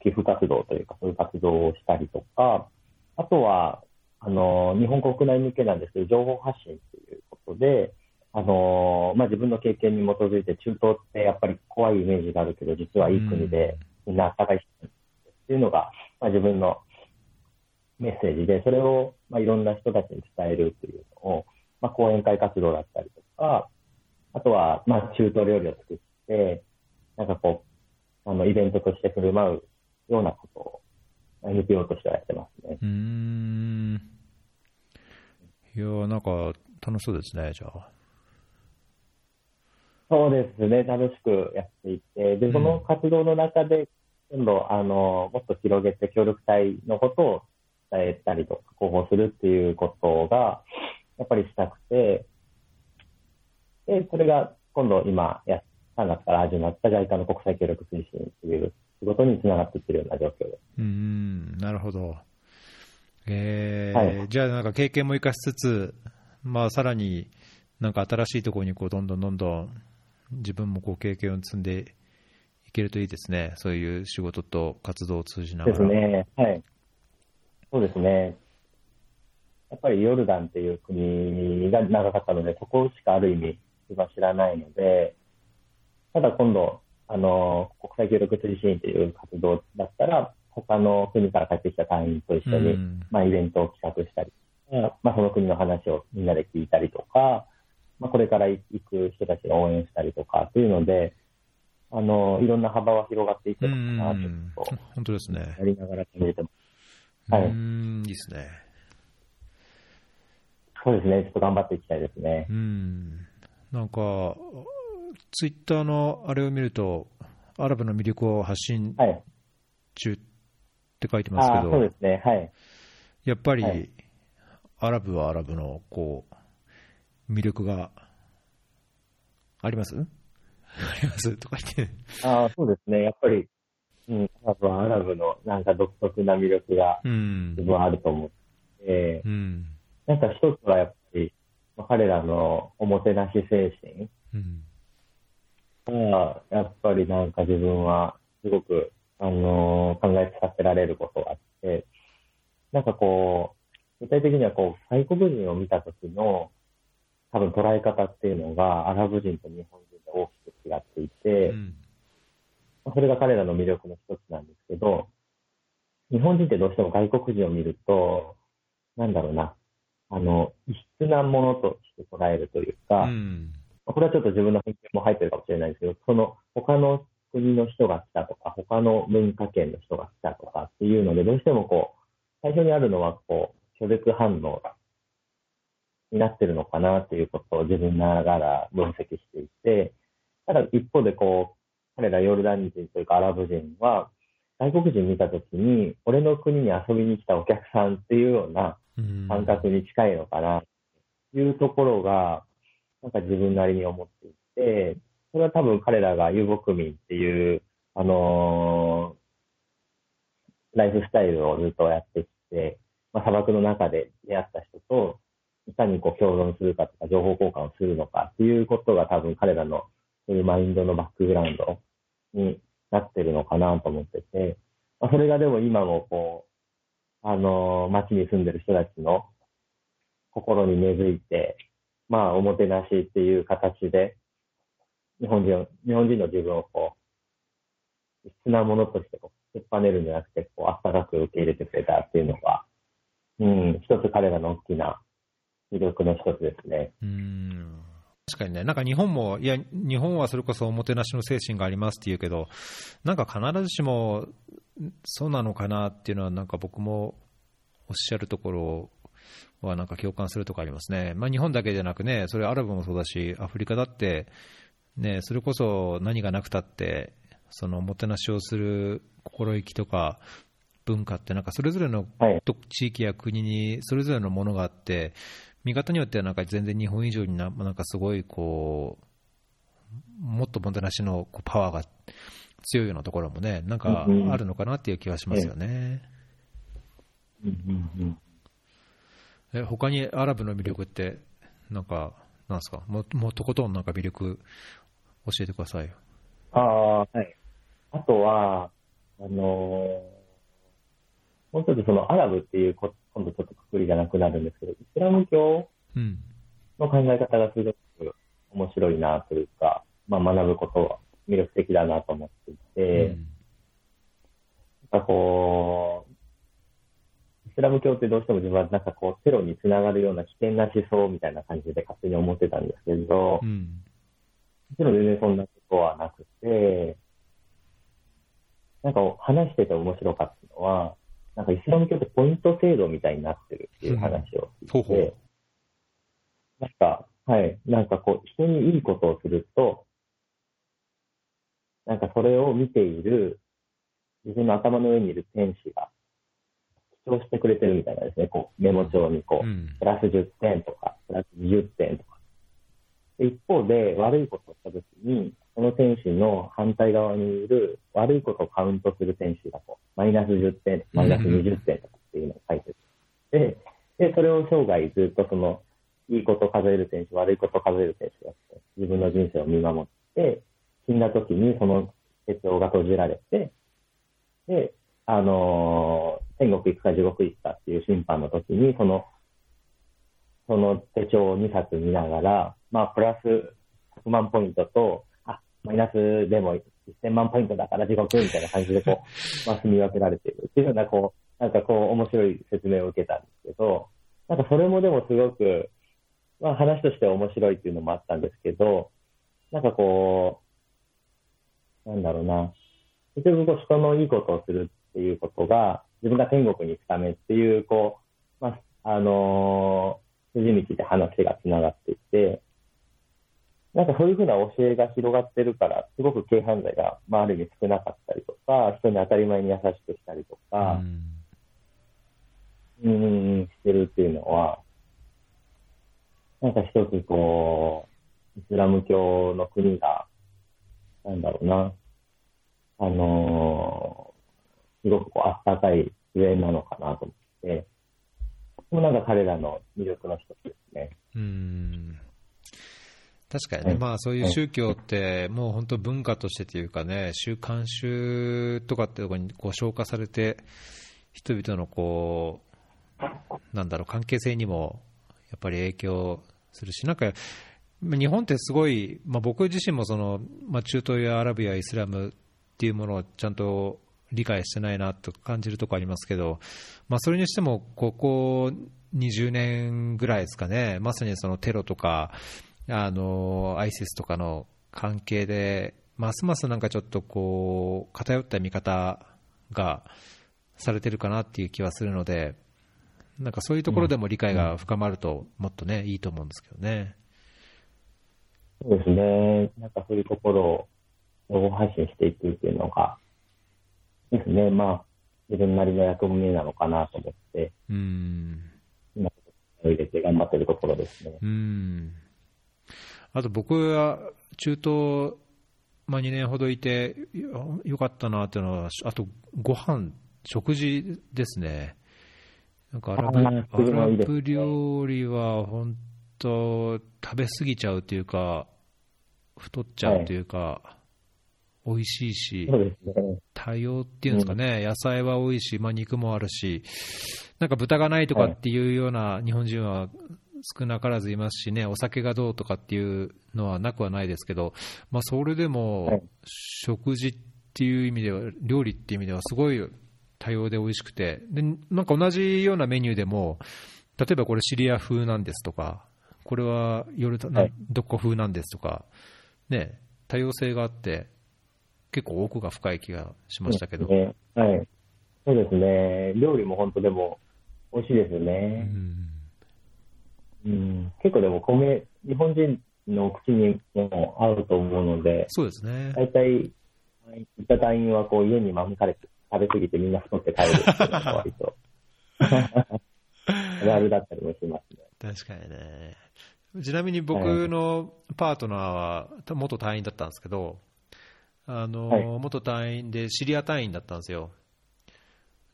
寄付活動というか、そういう活動をしたりとか、あとは、あの、日本国内向けなんですけど、情報発信ということで、あの、まあ、自分の経験に基づいて、中東ってやっぱり怖いイメージがあるけど、実はいい国で、みんな暖かいっていうのが、まあ、自分のメッセージで、それを、まあ、いろんな人たちに伝えるっていうのを、まあ、講演会活動だったりとか、あとは、まあ、中東料理を作って、なんかこう、あの、イベントとして振る舞うようなことを、NPO としてはやってますね。うん。いやなんか、楽しそうですね、じゃあ。そうですね、楽しくやっていて、で、その活動の中で、今度、あの、もっと広げて協力隊のことを伝えたりとか、広報するっていうことが、やっぱりしたくて、で、それが今度今や、3月から始まった JICA の国際協力推進という仕事につながっていってるような状況です。うん、なるほど。えー、はい、じゃあなんか経験も生かしつつ、まあさらになんか新しいところにこうどんどんどんどん自分もこう経験を積んでいけるといいですね。そういう仕事と活動を通じながら。ですね。はい。そうですね。やっぱりヨルダンっていう国が長かったので、そこしかある意味、今知らないので、ただ今度、あの、国際協力推進という活動だったら、他の国から帰ってきた隊員と一緒に、うん、まあ、イベントを企画したりまあ、その国の話をみんなで聞いたりとか、まあ、これから行く人たちが応援したりとかっていうので、あのいろんな幅は広がっていってるのかなと、本当ですね。やりながら感じてます。はい、うんいいですね。そうですね、ちょっと頑張っていきたいですね。うんなんか、ツイッターのあれを見ると、アラブの魅力を発信中って書いてますけど、そうですね、はい、やっぱり、はい、アラブはアラブのこう魅力があります？あります？とか言って。あそうですね、やっぱり、うん、アラブはアラブのなんか独特な魅力が自分はあると思って、うん、なんか一つはやっぱり、彼らのおもてなし精神が、やっぱりなんか自分はすごく、あのー、考えさせられることがあって、なんかこう、具体的にはこう、外国人を見た時の多分捉え方っていうのが、アラブ人と日本人で大きく違っていて、うん、それが彼らの魅力の一つなんですけど、日本人ってどうしても外国人を見ると、なんだろうな、あの、異質なものとして捉えるというか、うん、これはちょっと自分の偏見も入ってるかもしれないですけど、その他の国の人が来たとか、他の文化圏の人が来たとかっていうので、どうしてもこう、最初にあるのはこう、拒絶反応になってるのかなっていうことを自分ながら分析していて、ただ一方でこう、彼らヨルダン人というかアラブ人は、外国人見たときに、俺の国に遊びに来たお客さんっていうような感覚に近いのかな、というところが、なんか自分なりに思っていて、それは多分彼らが遊牧民っていう、あのー、ライフスタイルをずっとやってきて、まあ、砂漠の中で出会った人と、いかにこう共存するかとか、情報交換をするのかっていうことが多分彼らのそういうマインドのバックグラウンドになってるのかなと思ってて、まあ、それがでも今もこう、あのー、街に住んでる人たちの心に根付いて、まあ、おもてなしっていう形で、日本人日本人の自分をこう、質なものとしてこう、突っぱねるんじゃなくて、こう、あったかく受け入れてくれたっていうのが、うん、一つ彼らの大きな魅力の一つですね。うん確かにね、なんか日本も、いや、日本はそれこそおもてなしの精神がありますって言うけど、なんか必ずしもそうなのかなっていうのは、なんか僕もおっしゃるところはなんか共感するところありますね、まあ、日本だけじゃなくね、それアラブもそうだし、アフリカだって、ね、それこそ何がなくたって、そのおもてなしをする心意気とか文化って、なんかそれぞれの地域や国にそれぞれのものがあって、見方によってはなんか全然日本以上にななんかすごいこうもっともてなしのパワーが強いようなところもね、なんかあるのかなっていう気はしますよね。え他にアラブの魅力って、なんか、なんですか、ももとことんなんか魅力、教えてくださいよ。ああ、はい。あとは、あのー、もう一つそのアラブっていうこ今度ちょっとくくりがなくなるんですけど、イスラム教の考え方がすごく面白いなというか、まあ、学ぶことは魅力的だなと思っていて、うん、なんかこう、イスラム教ってどうしても自分はなんかこう、テロにつながるような危険な思想みたいな感じで勝手に思ってたんですけど、うん、もちろん全然そんなことはなくて、なんか話してて面白かったのは、なんかイスラム教ってポイント制度みたいになってるっていう話を聞いて、うん、なんか、はい、なんかこう、人にいいことをすると、なんかそれを見ている自分の頭の上にいる天使が主張してくれてるみたいなですね、こうメモ帳にこう、うん、プラス10点とか、プラス20点とか。一方で悪いことをしたときに、その天使の反対側にいる悪いことをカウントする天使がこうマイナス10点、マイナス20点とかっていうのを書いてて、で、それを生涯ずっとその、いいことを数える選手、悪いことを数える選手が自分の人生を見守って、死んだ時にその手帳が閉じられて、で、あのー、天国行くか地獄行くかっていう審判の時に、その、その手帳を2冊見ながら、まあ、プラス100万ポイントと、あ、マイナスでも1000万ポイントだから地獄みたいな感じでこう、まあ、住み分けられているっていうような、こう、なんかこう、面白い説明を受けたんですけど、なんかそれもでもすごく、まあ話としては面白いっていうのもあったんですけど、なんかこう、なんだろうな、結局こう人のいいことをするっていうことが、自分が天国に行くためっていう、こう、まあ、あのー、筋道で話がつながっていて、なんかそういうふうな教えが広がってるから、すごく軽犯罪が、まあ、ある意味少なかったりとか、人に当たり前に優しくしたりとか、うん、うんしてるっていうのは、なんか一つこう、イスラム教の国が、なんだろうな、あのー、すごくこうあったかい上なのかなと思って、もうなんか彼らの魅力の一つですね。うん。確かにね、まあそういう宗教って、もう本当文化としてというかね、習慣習とかってところにこう消化されて、人々のこう、なんだろう、関係性にもやっぱり影響するし、なんか、日本ってすごい、まあ、僕自身もその、まあ、中東やアラブやイスラムっていうものをちゃんと理解してないなと感じるところありますけど、まあ、それにしても、ここ20年ぐらいですかね、まさにそのテロとか、あの、アイシスとかの関係で、ますますなんかちょっとこう、偏った見方がされてるかなっていう気はするので、なんかそういうところでも理解が深まると、もっとね、いいと思うんですけどね。そうですね。なんかそういうところを情報配信していくっていうのが、ですね。まあ、自分なりの役目なのかなと思って、うん。今、入れて頑張ってるところですね。うん。あと僕は中東、まあ、2年ほどいてよかったなというのは、あとご飯食事ですね。なんかアラブアラブ料理は本当、食べ過ぎちゃうというか、太っちゃうというか、はい、美味しいし、ね、多様っていうんですかね、うん、野菜は多いし、まあ、肉もあるし、なんか豚がないとかっていうような日本人は少なからずいますしね、お酒がどうとかっていうのはなくはないですけど、まあ、それでも、食事っていう意味では、料理っていう意味では、すごい多様で美味しくて、でなんか同じようなメニューでも、例えばこれシリア風なんですとか、これはヨルタ、はい、どこ風なんですとか、ね、多様性があって、結構奥が深い気がしましたけど。ね、はい。そうですね。料理も本当でも美味しいですよね。うんうん、結構でも米、日本人の口にも合うと思うので、そうですね。大体、行った隊員はこう家に招かれて食べ過ぎてみんな太って帰るっていうのが割と、あるだったりもしますね。確かにね。ちなみに僕のパートナーは元隊員だったんですけど、あの、はい、元隊員でシリア隊員だったんですよ。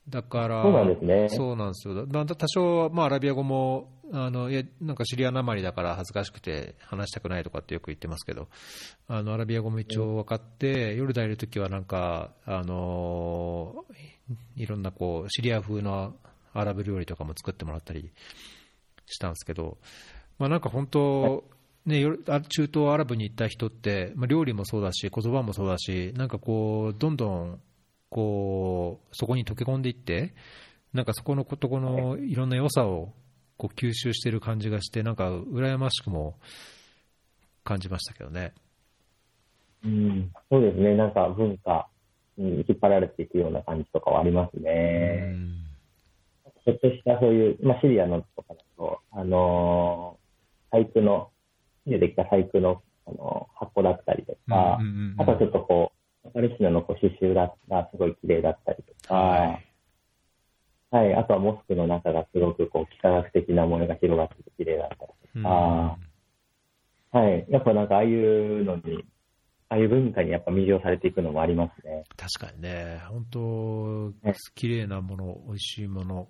だから、そうなんですね。そうなんですよ。まあ、多少、まあ、アラビア語も、あの、いや、なんかシリアなまりだから恥ずかしくて話したくないとかってよく言ってますけど、あの、アラビア語も一応分かって、うん、ヨルダンいるときはなんか、あの、いろんなこう、シリア風のアラブ料理とかも作ってもらったりしたんですけど、まあ、なんか本当、ね、中東アラブに行った人って、まあ、料理もそうだし、言葉もそうだし、なんかこう、どんどんこうそこに溶け込んでいって、なんかそこのことこのいろんな良さをこう吸収している感じがして、なんか羨ましくも感じましたけどね。うん、そうですね、なんか文化に引っ張られていくような感じとかはありますね。うんちょっとしたそういう、まあ、シリアのとかだと、あのー、細工の、でできた細工の、あのー、箱だったりとか、うんうんうん、あとはちょっとこう、パレスチナのこう刺繍がすごい綺麗だったりとか、はい、はい、あとはモスクの中がすごくこう、幾何学的なものが広がってて綺麗だったりとか、うん、はい、やっぱなんかああいうのに、ああいう文化にやっぱ魅了されていくのもありますね。確かにね、本当、綺麗なもの、美味しいもの、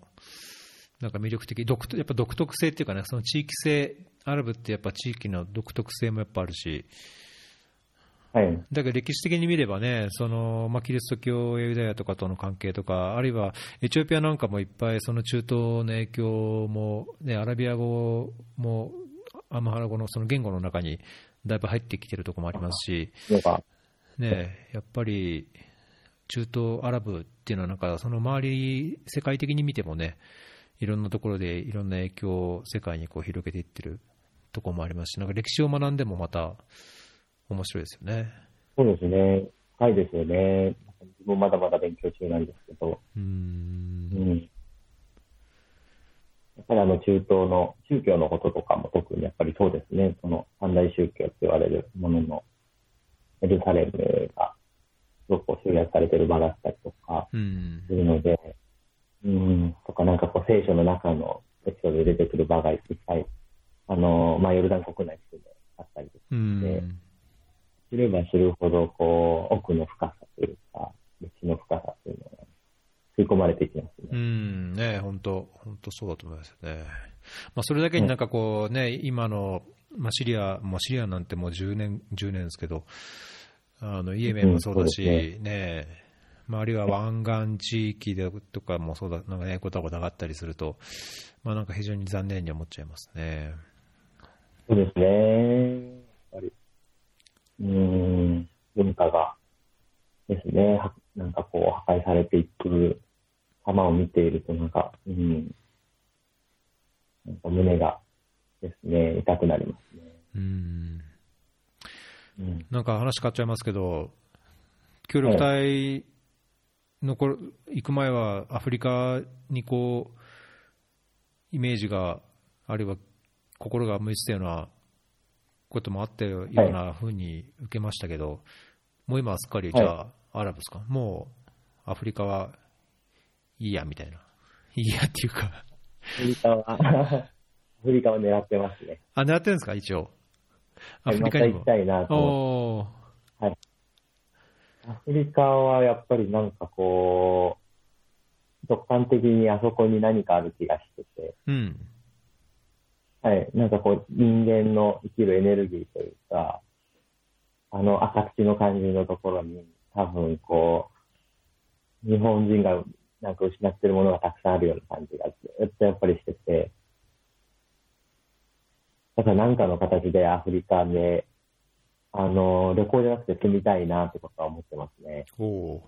なんか魅力的、独やっぱ独特性っていうかね、その地域性、アラブってやっぱ地域の独特性もやっぱあるし、はい、だけど歴史的に見ればね、そのまあ、キリスト教やユダヤとかとの関係とか、あるいはエチオピアなんかもいっぱいその中東の影響も、ね、アラビア語もアムハラ語のその言語の中にだいぶ入ってきてるところもありますし、ね、やっぱり中東アラブっていうのは、なんかその周り、世界的に見てもね、いろんなところでいろんな影響を世界にこう広げていってるところもありますし、なんか歴史を学んでもまた面白いですよね。そうですね。深いですよね。自分まだまだ勉強中なんですけど。うー。うんん。やっぱりあの中東の宗教のこととかも特にやっぱりそうですね。その三大宗教って言われるもののエルサレムがすごく集約されてる場だったりとかうんす。るので、うん、とかなんかこう聖書の中のエピソードで出てくる場がいっぱい、あの、まあ、ヨルダン国内であったりとかうん。知れば知るほど、こう、奥の深さというか、歴史の深さというのが吸い込まれていきますうね。ん、ね、本当、本当そうだと思いますよね。まあ、それだけになんかこうね、今の、まあ、シリア、もうシリアなんてもう10年、10年ですけど、あの、イエメンもそうだし、うんそうでね、まあ、あるいは湾岸地域でとかもそうだ、なんかね、ごたごたがあったりすると、まあ、なんか非常に残念に思っちゃいますね。そうですね。やっぱり、うん、文化がですね、はなんかこう、破壊されていく様を見ていると、なんか、うん、なんか胸がですね、痛くなりますね。うん。うん、なんか話変わっちゃいますけど、協力隊の頃、行く前はアフリカにこう、イメージが、あるいは心が向いてたようなこともあったようなふうに受けましたけど、もう今はすっかり、じゃあ、アラブですか？もう、アフリカはいいや、みたいな。いいやっていうか、アフリカは、アフリカは狙ってますね。あ、狙ってるんですか？一応。アはいフリカにもまた行き。たいなと思っておーアフリカはやっぱりなんかこう、直感的にあそこに何かある気がしてて、うん。はい、なんかこう人間の生きるエネルギーというか、あの赤土の感じのところに多分こう、日本人がなんか失ってるものがたくさんあるような感じがずっとやっぱりしてて、だから何かの形でアフリカで、あの、旅行じゃなくて住みたいなってことは思ってますね。おー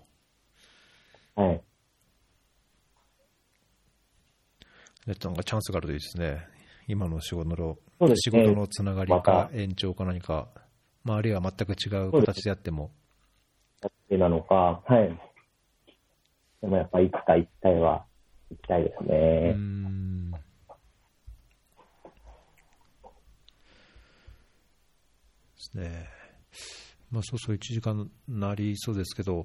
はい。えっと、なんかチャンスがあるといいですね。今の仕事の、ね仕事のつながりまかた延長か何か、まあ、あるいは全く違う形であっても、なのか、はい。でもやっぱいつか一回は行きたいですね。ん。ですね。まあ、そうそう1時間なりそうですけど、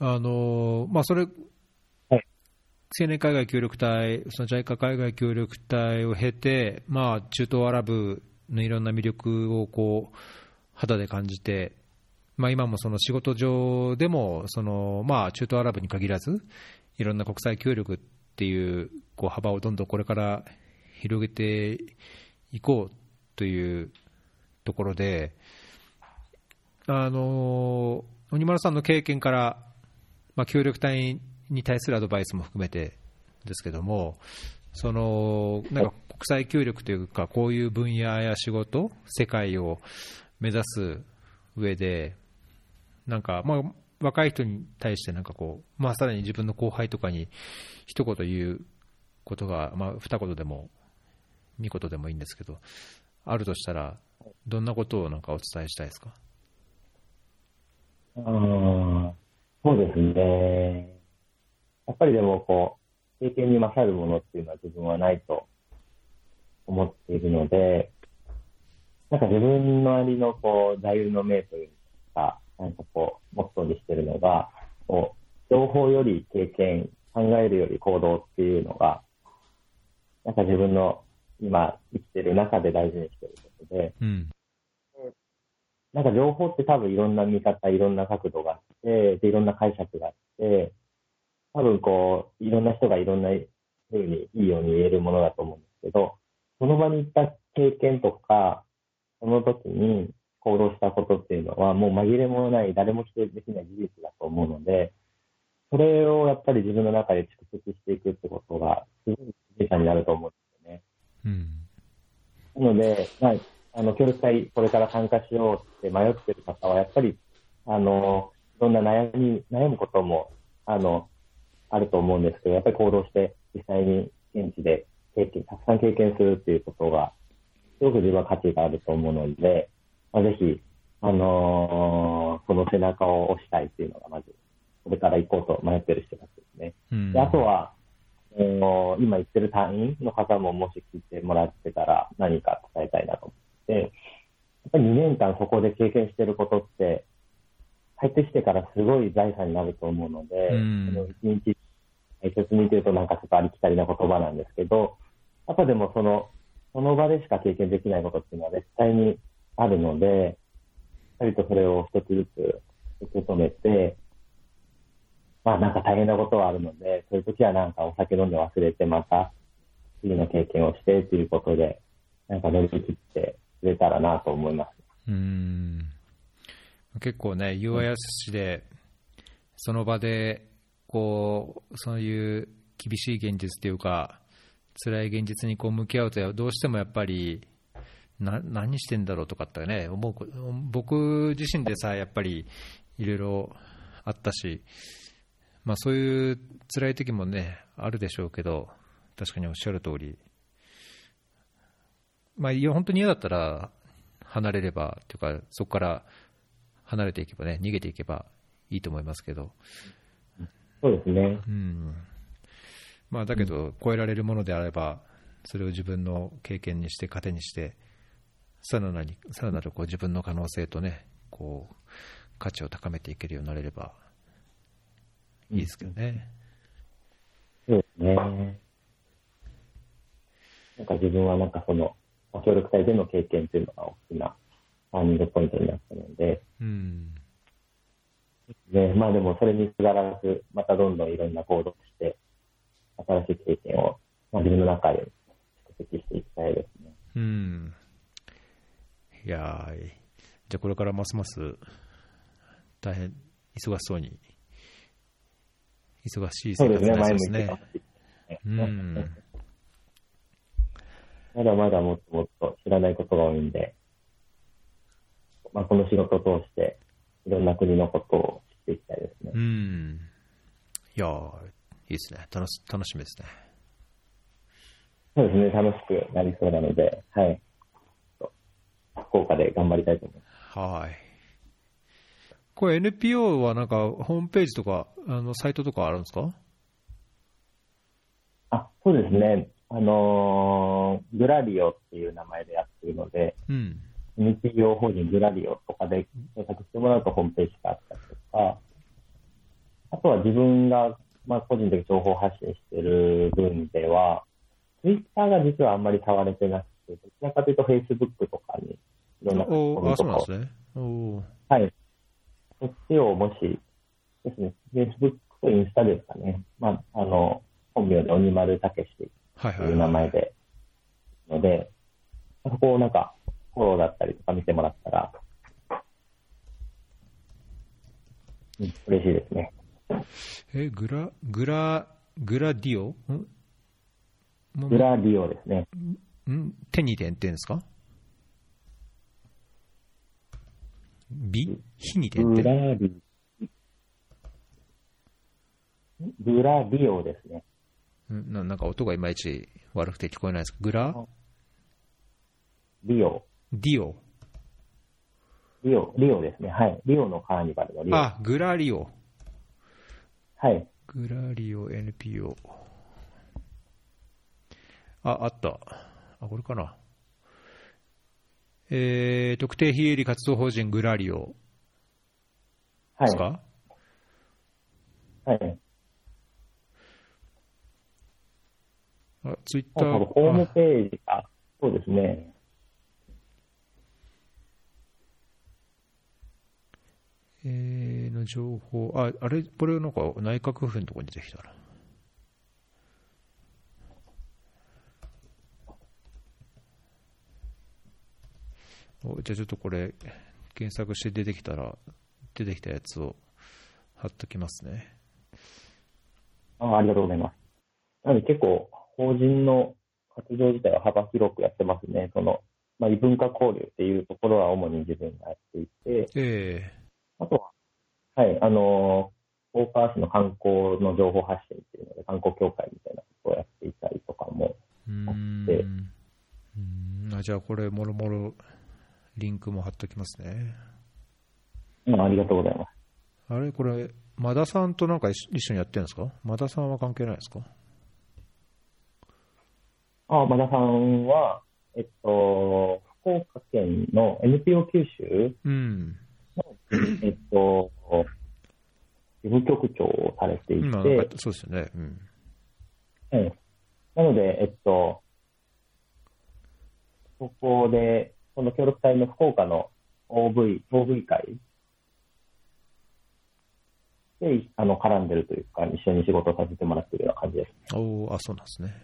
あのまあ、それ、はい青年海外協力隊、その JICA 海外協力隊を経て、まあ、中東アラブのいろんな魅力をこう肌で感じて、まあ、今もその仕事上でもその、まあ、中東アラブに限らず、いろんな国際協力っていうこう幅をどんどんこれから広げていこうというところで、あの鬼丸さんの経験から、まあ、協力隊に対するアドバイスも含めてですけども、そのなんか国際協力というか、こういう分野や仕事、世界を目指す上で、なんか、まあ、若い人に対してなんかこう、まあ、さらに自分の後輩とかに一言言うことが、まあ、二言でも三言でもいいんですけど、あるとしたら、どんなことをなんかお伝えしたいですか？あーそうですね。やっぱりでもこう、経験に勝るものっていうのは自分はないと思っているので、なんか自分のありのこう、座右の銘というか、なんかこう、モットーにしてるのが、こう、情報より経験、考えるより行動っていうのが、なんか自分の今生きてる中で大事にしてることで、うん。なんか情報って多分いろんな見方、いろんな角度があって、で、いろんな解釈があって、多分こう、いろんな人がいろんな風にいいように言えるものだと思うんですけど、その場に行った経験とか、その時に行動したことっていうのは、もう紛れもない、誰も否定できない事実だと思うので、それをやっぱり自分の中で蓄積していくってことが、すごい自者になると思うんですよね。うん。なので、まあ、あの、協力隊、これから参加しようって迷ってる方は、やっぱり、あの、いろんな悩み、悩むことも、あの、あると思うんですけど、やっぱり行動して、実際に現地で経験、たくさん経験するっていうことが、すごく自分は価値があると思うので、まあ、ぜひ、あのーその背中を押したいっていうのが、まず、これから行こうと迷ってる人たちですね。うんであとは、あの今言ってる隊員の方ももし聞いてもらってたら何か伝えたいなと思って、やっぱり2年間そこで経験してることって、帰ってきてからすごい財産になると思うので、うんその1日大切にというとなんかちょっとありきたりな言葉なんですけど、やっぱでもその、その場でしか経験できないことっていうのは絶対にあるので、しっかりとそれを一つずつ受け止めて、まあなんか大変なことはあるので、そういう時はなんかお酒飲んで忘れてまた次の経験をしてということで、なんか乗り切ってくれたらなと思います。うん結構ね、UIS 市で、その場で、こう、そういう厳しい現実というか、辛い現実にこう向き合うと、どうしてもやっぱり、な何してんだろうとかってね、思う僕自身でさ、やっぱりいろいろあったし、まあ、そういう辛い時もね、あるでしょうけど、確かにおっしゃる通り、まあ、いや本当に嫌だったら離れれば、というか、そこから離れていけばね、逃げていけばいいと思いますけど、そうですね。うんまあ、だけど、超えられるものであれば、それを自分の経験にして、糧にして、さらなるさらなるこう自分の可能性とね、こう価値を高めていけるようになれればいいですけどね。そうですね。なんか自分はなんかその、まあ協力隊での経験というのが大きなターニングポイントになったので、うんね、まあでもそれにすがらず、またどんどんいろんな行動をして、新しい経験を、まあ、自分の中で蓄積していきたいですね。うん。いやーじゃあこれからますます大変忙しそうに、忙しい生活そうですね、前になりそうですね。すうね。ん。まだまだもっともっと知らないことが多いんで、まあ、この仕事を通して、いろんな国のことを知っていきたいですねう。ん。いやーいいですね。楽し楽しみですね。そうですね、楽しくなりそうなので、はい。福岡で頑張りたいと思います。はい。これ NPO はなんかホームページとか、あのサイトとかあるんですか？あ、そうですね。あのーグラリオっていう名前でやってるので、うん。NPO 法人グラリオとかで検索してもらうとホームページがあったりとか、あとは自分が、まあ、個人的に情報発信してる分では、Twitter が実はあんまり触れてなくて、どちらかというと Facebook とかにいろんな書き込おあ、みとかをそうなんですね。おはい。そっちをもし、ですね、Facebook とインスタですかね。まあ、あの、本名で鬼丸武史という名はいはいはい。前で、ので、そこをなんか、フォローだったりとか見てもらったら、うん、嬉しいですね。え、グラ、グラ、グラディオ？ん？もグラリオですね。ん？手に点ってんですか？ビ火に点ってグラリ、グラリオですね。ん？ななんか音がいまいち悪くて聞こえないです。かグラ？リオ。ディオリオ、リオですね。はい。リオのカーニバルのリオ。あ、グラリオ。はい。グラリオ NPO。あ、あった。あ、これかな。えー、特定非営利活動法人グラリオはいです。か、はい。あ、ツイッタ多分ホームー、ページが、そうですね。えー、の情報、あ、あれ、これなんか内閣府のところに出てきたな。おじゃあちょっとこれ、検索して出てきたら、出てきたやつを貼っときますね。あありがとうございます。なので結構、法人の活動自体は幅広くやってますね。その、まあ、異文化交流っていうところは主に自分がやっていて、えあとは、はい、あの、大川市の観光の情報発信っていうので、観光協会みたいなことをやっていたりとかもあって。うんあじゃあ、これ、もろもろリンクも貼っときますね。うん、ありがとうございます。あれ、これ、マダさんとなんか一緒にやってるんですか？マダさんは関係ないですか？あ、マダさんは、えっと、福岡県の NPO 九州、うんえっと、事務局長をされていて、そうですよね。うん。うんなので、えっと、そこで、この協力隊の福岡の OV、OV 会で、あの、絡んでるというか、一緒に仕事をさせてもらってるような感じです。おーあ、そうなんですね。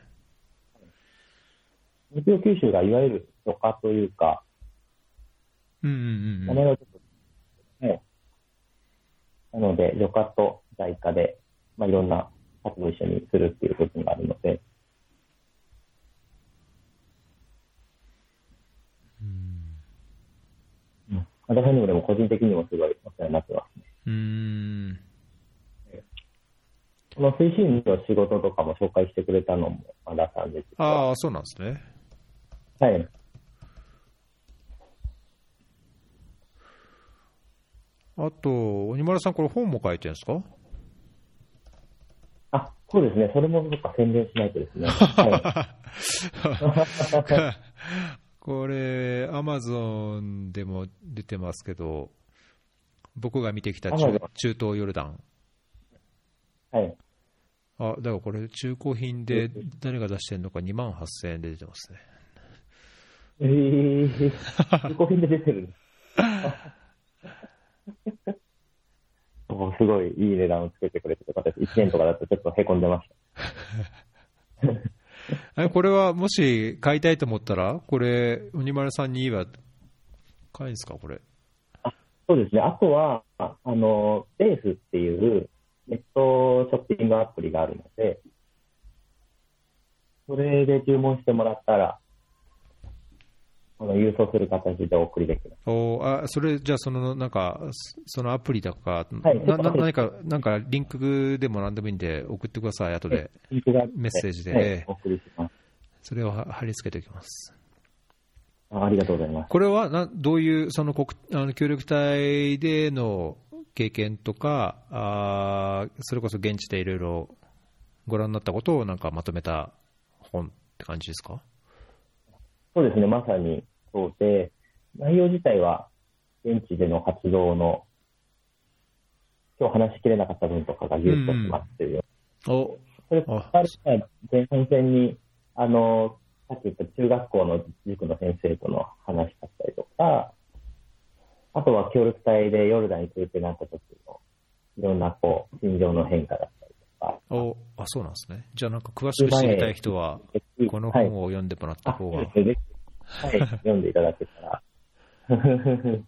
NPO 九州がいわゆる許可というか、うんうんうんうん。名前がちょっと、ね、なので、旅客と在家で、まあ、いろんな活動を一緒にするっていう部分があるので、うん私にもでも個人的にもすごいお世話になってますね。うーん。この推進の仕事とかも紹介してくれたのも和田さんです。ああ、そうなんですね。はい。あと、鬼丸さん、これ本も書いてるんですか？あ、そうですね。それもどっか宣伝しないとですね。はい。これ、アマゾンでも出てますけど、僕が見てきた中中東ヨルダン。はい。あ、だからこれ、中古品で誰が出してるのか2万8000円で出てますね。えー、中古品で出てる す。ごいいい値段をつけてくれてよかったです。1年とかだとちょっとへこんでました。えこれはもし買いたいと思ったら、これ、鬼丸さんに言えば買えるんですか、これ？そうですね。あとは、ああの、ベースっていうネットショッピングアプリがあるので、それで注文してもらったら、郵送する形でお送りできます。おあそれ、じゃあ、そのなんか、そそのアプリだか、はいなな何か、なんかリンクでもなんでもいいんで、送ってください、後で。リンクがあってメッセージではいお送りします。それをは貼り付けておきます。あありがとうございます。これはなどういうその国あの協力隊での経験とか、あーそれこそ現地でいろいろご覧になったことをなんかまとめた本って感じですか？そうですね、まさにそうで、内容自体は現地での活動の、今日話しきれなかった分とかがギュッと詰まってるよ。おそれあから前半戦に、あの、さっき言った中学校の塾の先生との話だったりとか、あとは協力隊でヨルダンに連れてなった時の、いろんなこう、心情の変化だったりおあそうなんですね。じゃあ、なんか詳しく知りたい人は、このはい本を読んでもらったあ、方が、はい、読んでいただけたら。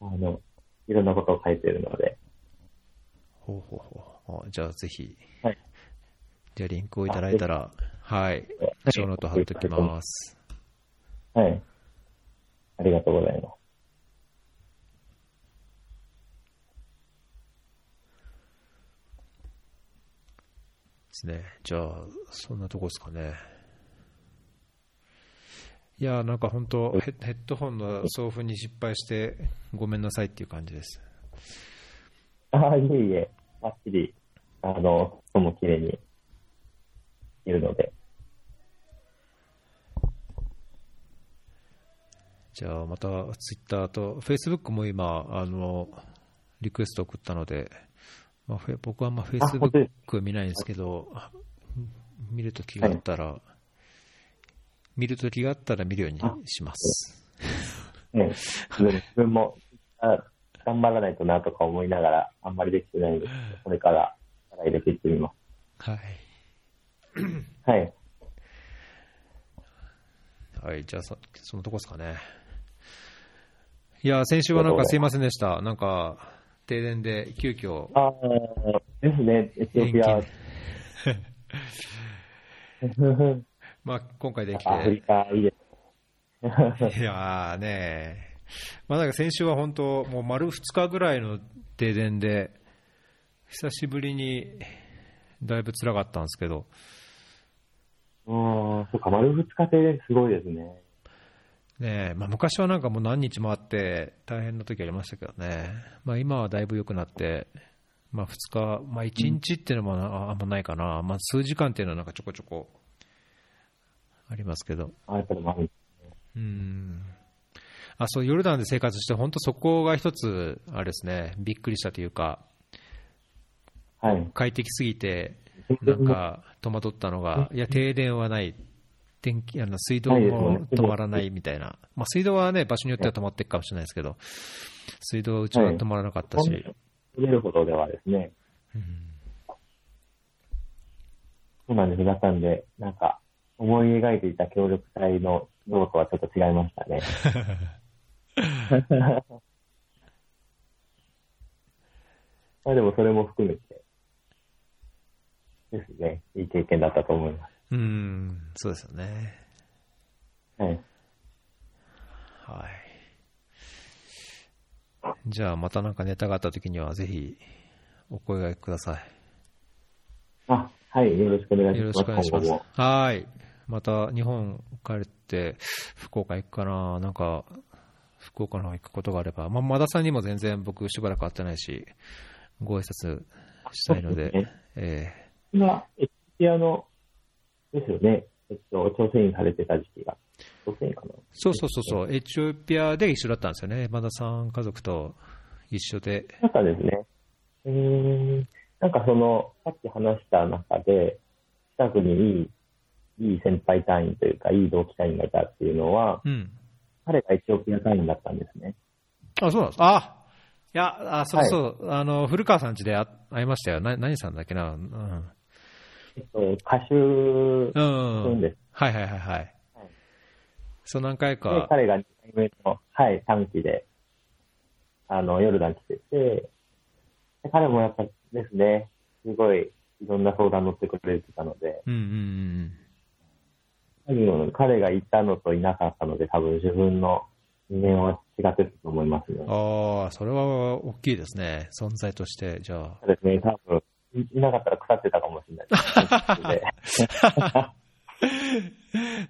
あの、いろんなことを書いているので、ほうほうほうあじゃあ、ぜひ、はいじゃあ、リンクをいただいたら、はい、ショーノート貼っておきます。はい。ありがとうございます。ですね。じゃあ、そんなとこですかね。いやー、なんか本当ヘッ、ドホンの送付に失敗して、ごめんなさいっていう感じです。ああ、いえいえ、ばっちり、あの、とも綺麗にいるので、じゃあ、またツイッターと、フェイスブックも今、あの、リクエスト送ったので、まあ、僕はあんまフェイスブ本当でック見ないんですけど、見るときがあったら、見るときがあったら見るようにします。ね、自分もあ頑張らないとなとか思いながら、あんまりできてないんですけど、これから、ってみまはい。す。はい。はい、じゃあそ、そのとこですかね。いや、先週はなんかすいませんでした。なんか、停電で急遽、ああ、ですね、エチオピア、まあ、今回できアフリて、カいいです。いやーねまあなんか先週は本当、もう丸2日ぐらいの停電で、久しぶりにだいぶ辛かったんですけど、うん、そっか、丸二日停電すごいですね。ねまあ、昔はなんかもう何日もあって大変な時ありましたけどね、まあ、今はだいぶ良くなって、まあ、2日、まあ、1日っていうのもああんまないかな、まあ、数時間っていうのはなんかちょこちょこありますけど、うん。あそうヨルダンで生活して、本当そこが一つ、あれですね、びっくりしたというか、はい。快適すぎて、なんか戸惑ったのが、いや、停電はない、電気あの水道も止まらないみたいな、まあ、水道はね、場所によっては止まっていくかもしれないですけど、水道はうちは止まらなかったし、出るほどではですね、うん。そうなんです。皆さんで、なんか、思い描いていた協力隊の像とはちょっと違いましたね。まあでもそれも含めて、ですね、いい経験だったと思いまうん、そうですよね。す。はい。はい。じゃあ、またなんかネタがあった時には、ぜひ、お声掛けくださあ、はい、よろしくお願いい。よろします。しくお願いします。はい。また、日本帰って、福岡行くかな、なんか、福岡の方行くことがあれば、まあ、和田さんにも全然僕、しばらく会ってないし、ご挨拶したいので、ですねえ今、エチオピアの、ですよね、えっと、朝鮮員されてた時期が。朝鮮員かなーそうそうそうそう、エチオピアで一緒だったんですよね、和田さん家族と一緒で。なんかですね、うーん、なんかその、さっき話した中で、近くにいい、いい先輩隊員というか、いい同期隊員がいたっていうのは、うん。彼がエチオピア隊員だったんですね。あ、そうなんです。あいや、あ、そうそう、あの、古川さん家であ会いましたよ。な、何さんだっけな。うん。えっと、歌手うなんん。です。はいはいはいはいはい。そう何回で、か、彼が2回目の、はい、短期で、あの、ヨルダン来てて、で彼もやっぱですね、すごい、いろんな相談乗ってくれてたので、うんうんうん彼がいたのといなかったので、多分自分の人間は違ってたと思いますねうん。。ああ、それは大きいですね。存在として、じゃあ。そうですね、多分いいなかったら腐ってたかもしれないです。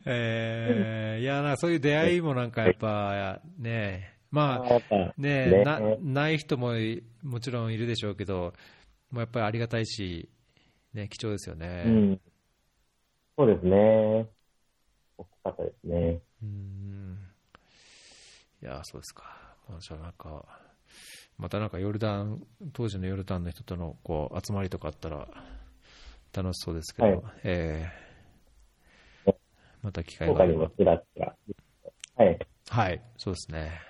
えー、いやな、そういう出会いもなんかやっぱ、ね、まあ、ねねな、ない人もいもちろんいるでしょうけど、もうやっぱりありがたいし、ね、貴重ですよね。うん。そうですね。大きかったですね。うんいや、そうですか。まあ、じゃあなんか、またなんかヨルダン、当時のヨルダンの人とのこう集まりとかあったら楽しそうですけど、はいえーまた機会があれば。はい。はい、そうですね。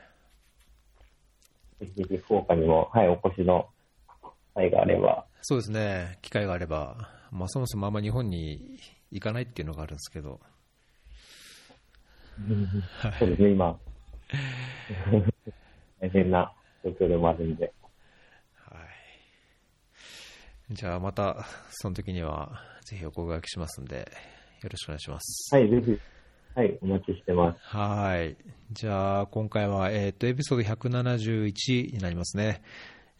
ぜひぜひ福岡にも、はい、お越しの際があれば。そうですね、機会があれば、まあ、そもそもあんま日本に行かないっていうのがあるんですけど、そうですね、今。大変な状況でもあるんで。はい。じゃあまた、その時には、ぜひお声掛けしますんで、よろしくお願いします。はい、ぜひ、はい、お待ちしてます。はい。じゃあ、今回は、えっ、と、エピソード171になりますね。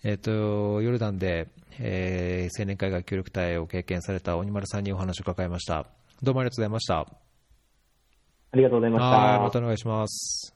えっ、と、ヨルダンで、えー青年海外協力隊を経験された鬼丸さんにお話を伺いました。どうもありがとうございました。ありがとうございました。はい、またお願いします。